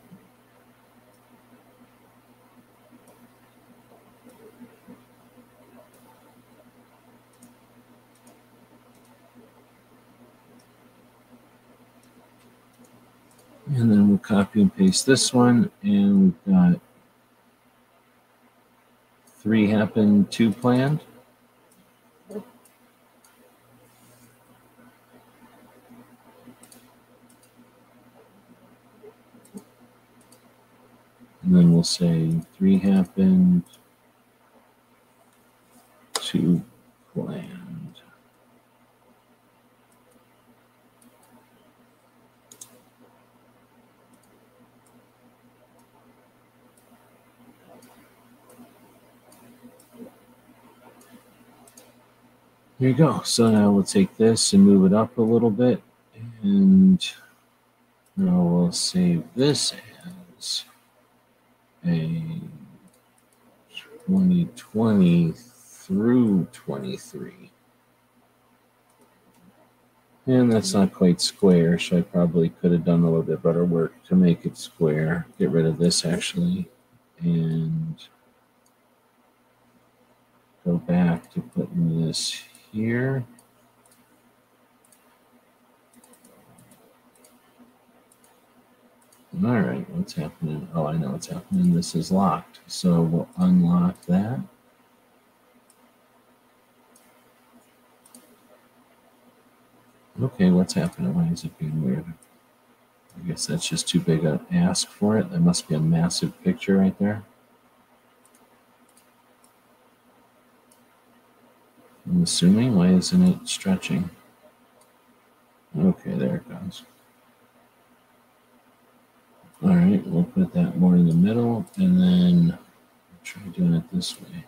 [SPEAKER 1] And then we'll copy and paste this one and we've got Three happened, two planned. And then we'll say three happened, two planned. There you go. So now we'll take this and move it up a little bit. And now we'll save this as a 2020 through 23. And that's not quite square, so I probably could have done a little bit better work to make it square. Get rid of this actually, and go back to putting this here. All right, what's happening? Oh, I know what's happening. This is locked. So we'll unlock that. Okay, what's happening? Why is it being weird? I guess that's just too big an ask for it. That must be a massive picture right there. assuming. Why isn't it stretching? Okay, there it goes. All right, we'll put that more in the middle and then try doing it this way.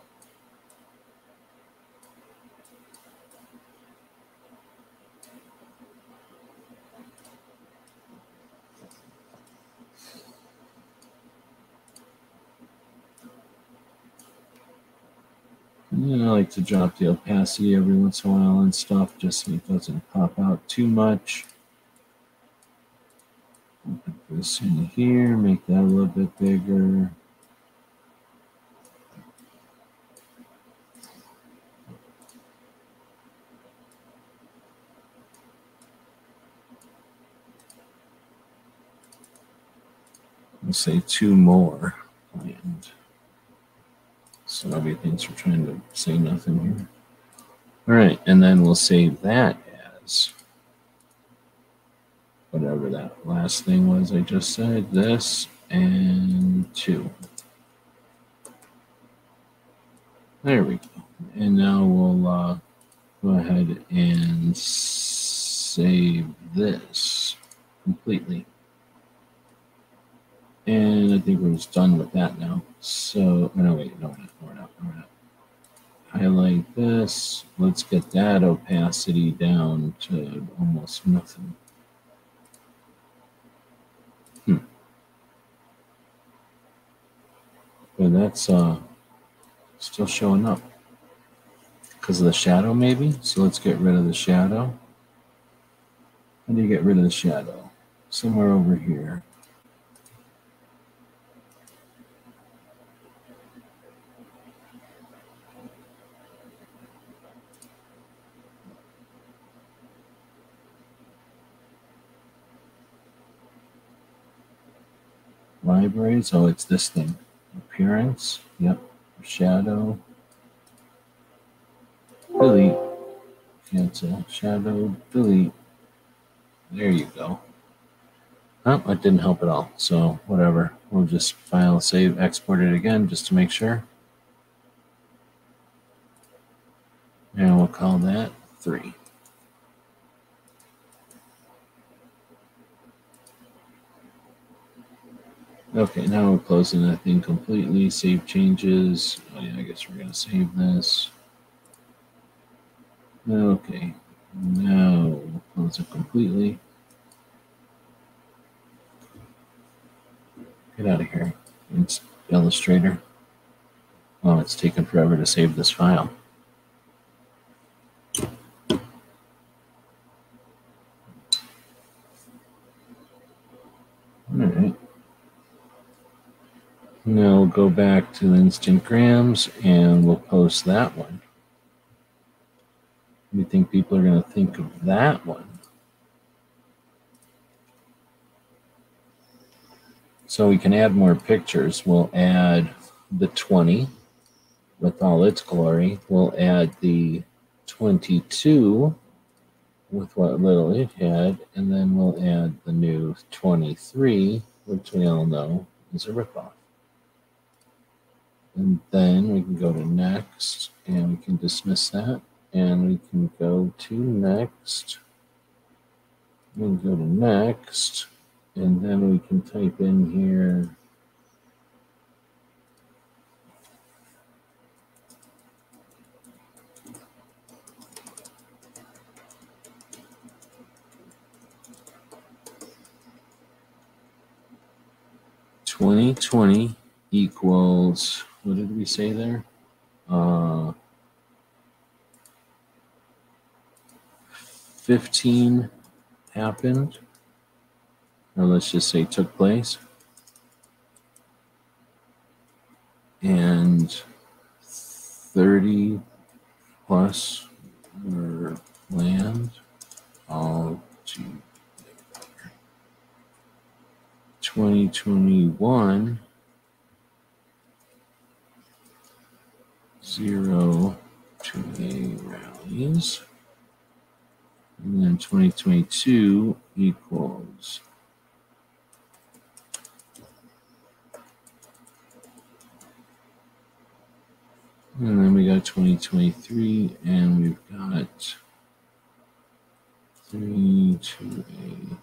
[SPEAKER 1] And I like to drop the opacity every once in a while and stuff just so it doesn't pop out too much. Put this in here, make that a little bit bigger. Let's say two more. And so things are trying to say nothing here. All right, and then we'll save that as whatever that last thing was I just said, this and two. There we go. And now we'll uh, go ahead and save this completely. And I think we're just done with that now. So, oh, no, wait, no, we're not, we're not, we're not. Highlight this. Let's get that opacity down to almost nothing. Hmm. But that's uh, still showing up. Because of the shadow, maybe? So let's get rid of the shadow. How do you get rid of the shadow? Somewhere over here. libraries. Oh, it's this thing. Appearance. Yep. Shadow. Delete. Cancel. Shadow. Delete. There you go. Oh, that didn't help at all. So whatever. We'll just file, save, export it again just to make sure. And we'll call that three. Okay, now we're closing that thing completely. Save changes. Oh, yeah, I guess we're going to save this. Okay, now we'll close it completely. Get out of here. It's Illustrator. Oh, it's taken forever to save this file. All right. Now we'll go back to instant grams and we'll post that one. We think people are going to think of that one. So we can add more pictures. We'll add the 20 with all its glory. We'll add the 22 with what little it had, and then we'll add the new 23, which we all know is a ripoff. And then we can go to next and we can dismiss that. And we can go to next. We can go to next. And then we can type in here. Twenty twenty equals what did we say there? Uh, 15 happened, or let's just say took place, and 30 plus were land all to 2021 to A rallies. And then 2022 equals And then we got 2023, and we've got 3, 2, 8.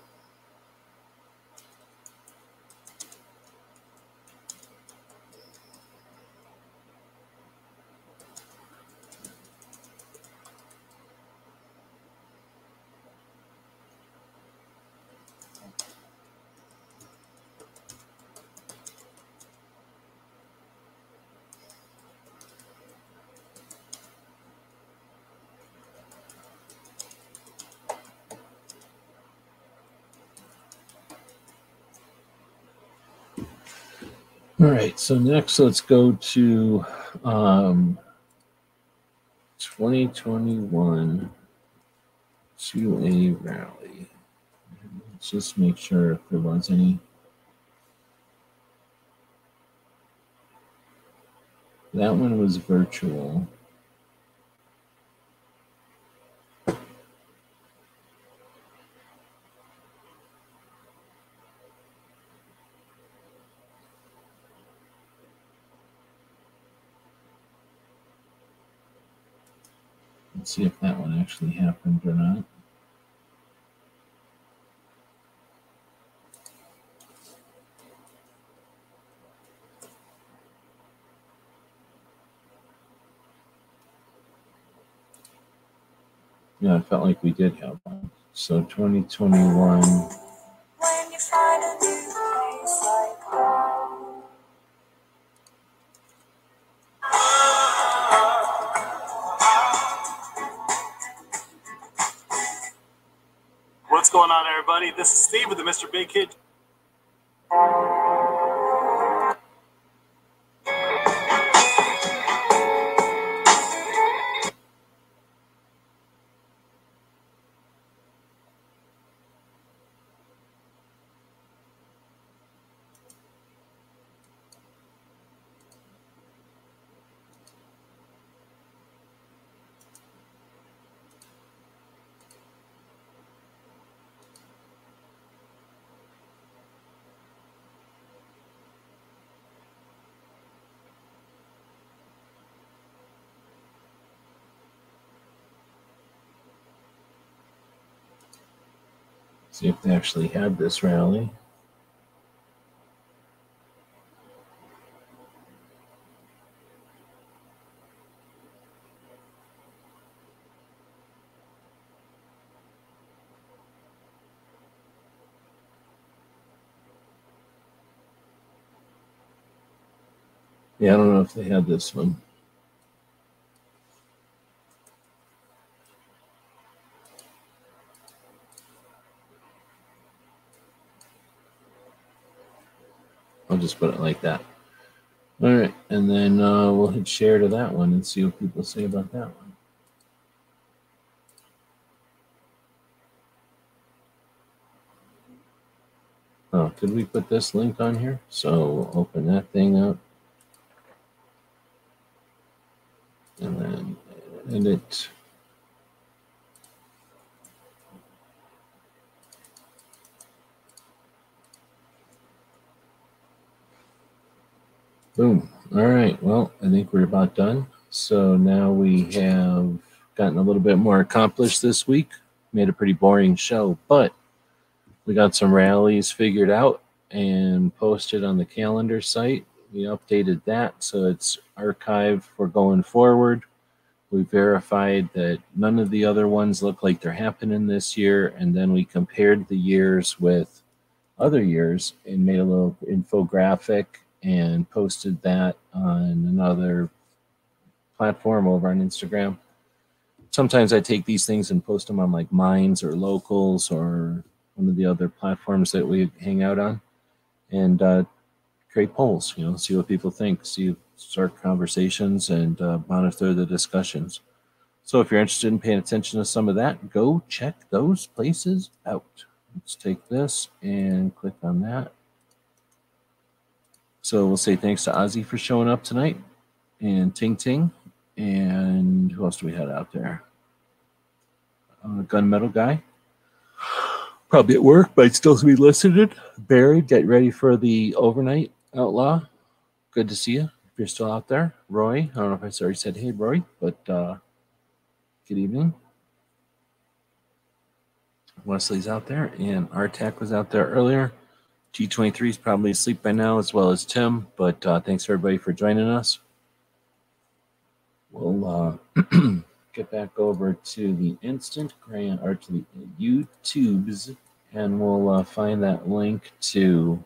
[SPEAKER 1] All right, so next let's go to um, 2021 2A rally. Let's just make sure if there was any. That one was virtual. see if that one actually happened or not. Yeah, I felt like we did have one. So 2021.
[SPEAKER 3] What's going on, everybody? This is Steve with the Mr. Big Kid
[SPEAKER 1] see if they actually had this rally. Yeah, I don't know if they had this one. just put it like that. All right, and then uh, we'll hit share to that one and see what people say about that one. Oh, could we put this link on here? So we'll open that thing up. And then edit. Boom. All right. Well, I think we're about done. So now we have gotten a little bit more accomplished this week. Made a pretty boring show, but we got some rallies figured out and posted on the calendar site. We updated that so it's archived for going forward. We verified that none of the other ones look like they're happening this year, and then we compared the years with other years and made a little infographic and posted that on another platform over on Instagram. Sometimes I take these things and post them on like Minds or Locals or one of the other platforms that we hang out on and uh, create polls, you know, see what people think, see, start conversations and uh, monitor the discussions. So if you're interested in paying attention to some of that, go check those places out. Let's take this and click on that. So we'll say thanks to Ozzy for showing up tonight and Ting Ting. And who else do we have out there? Uh, gunmetal guy. Probably at work, but still to be listed. Barry, get ready for the overnight outlaw. Good to see you. If you're still out there, Roy. I don't know if I already said hey Roy, but uh, good evening. Wesley's out there, and Artac was out there earlier. G23 is probably asleep by now, as well as Tim. But uh, thanks everybody for joining us. We'll uh, get back over to the Instant grant or to the YouTube's, and we'll uh, find that link to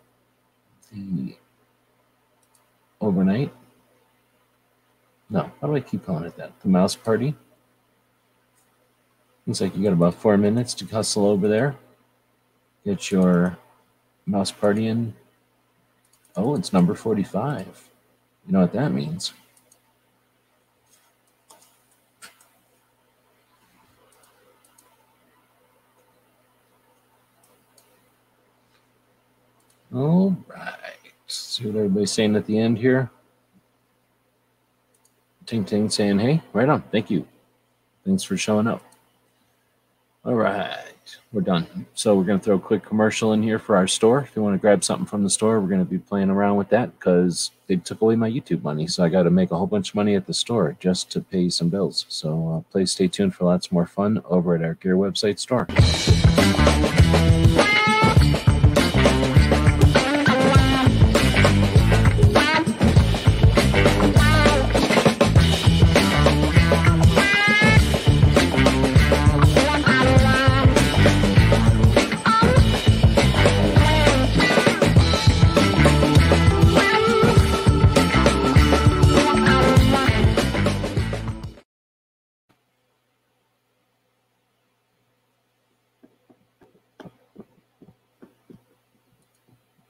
[SPEAKER 1] the overnight. No, how do I keep calling it that? The mouse party. Looks like you got about four minutes to hustle over there. Get your Mouse partying. Oh, it's number 45. You know what that means. All right. See what everybody's saying at the end here. Ting Ting saying, hey, right on. Thank you. Thanks for showing up. All right. We're done. So we're going to throw a quick commercial in here for our store. If you want to grab something from the store, we're going to be playing around with that because they took away my YouTube money. So I got to make a whole bunch of money at the store just to pay some bills. So uh, please stay tuned for lots more fun over at our Gear website store.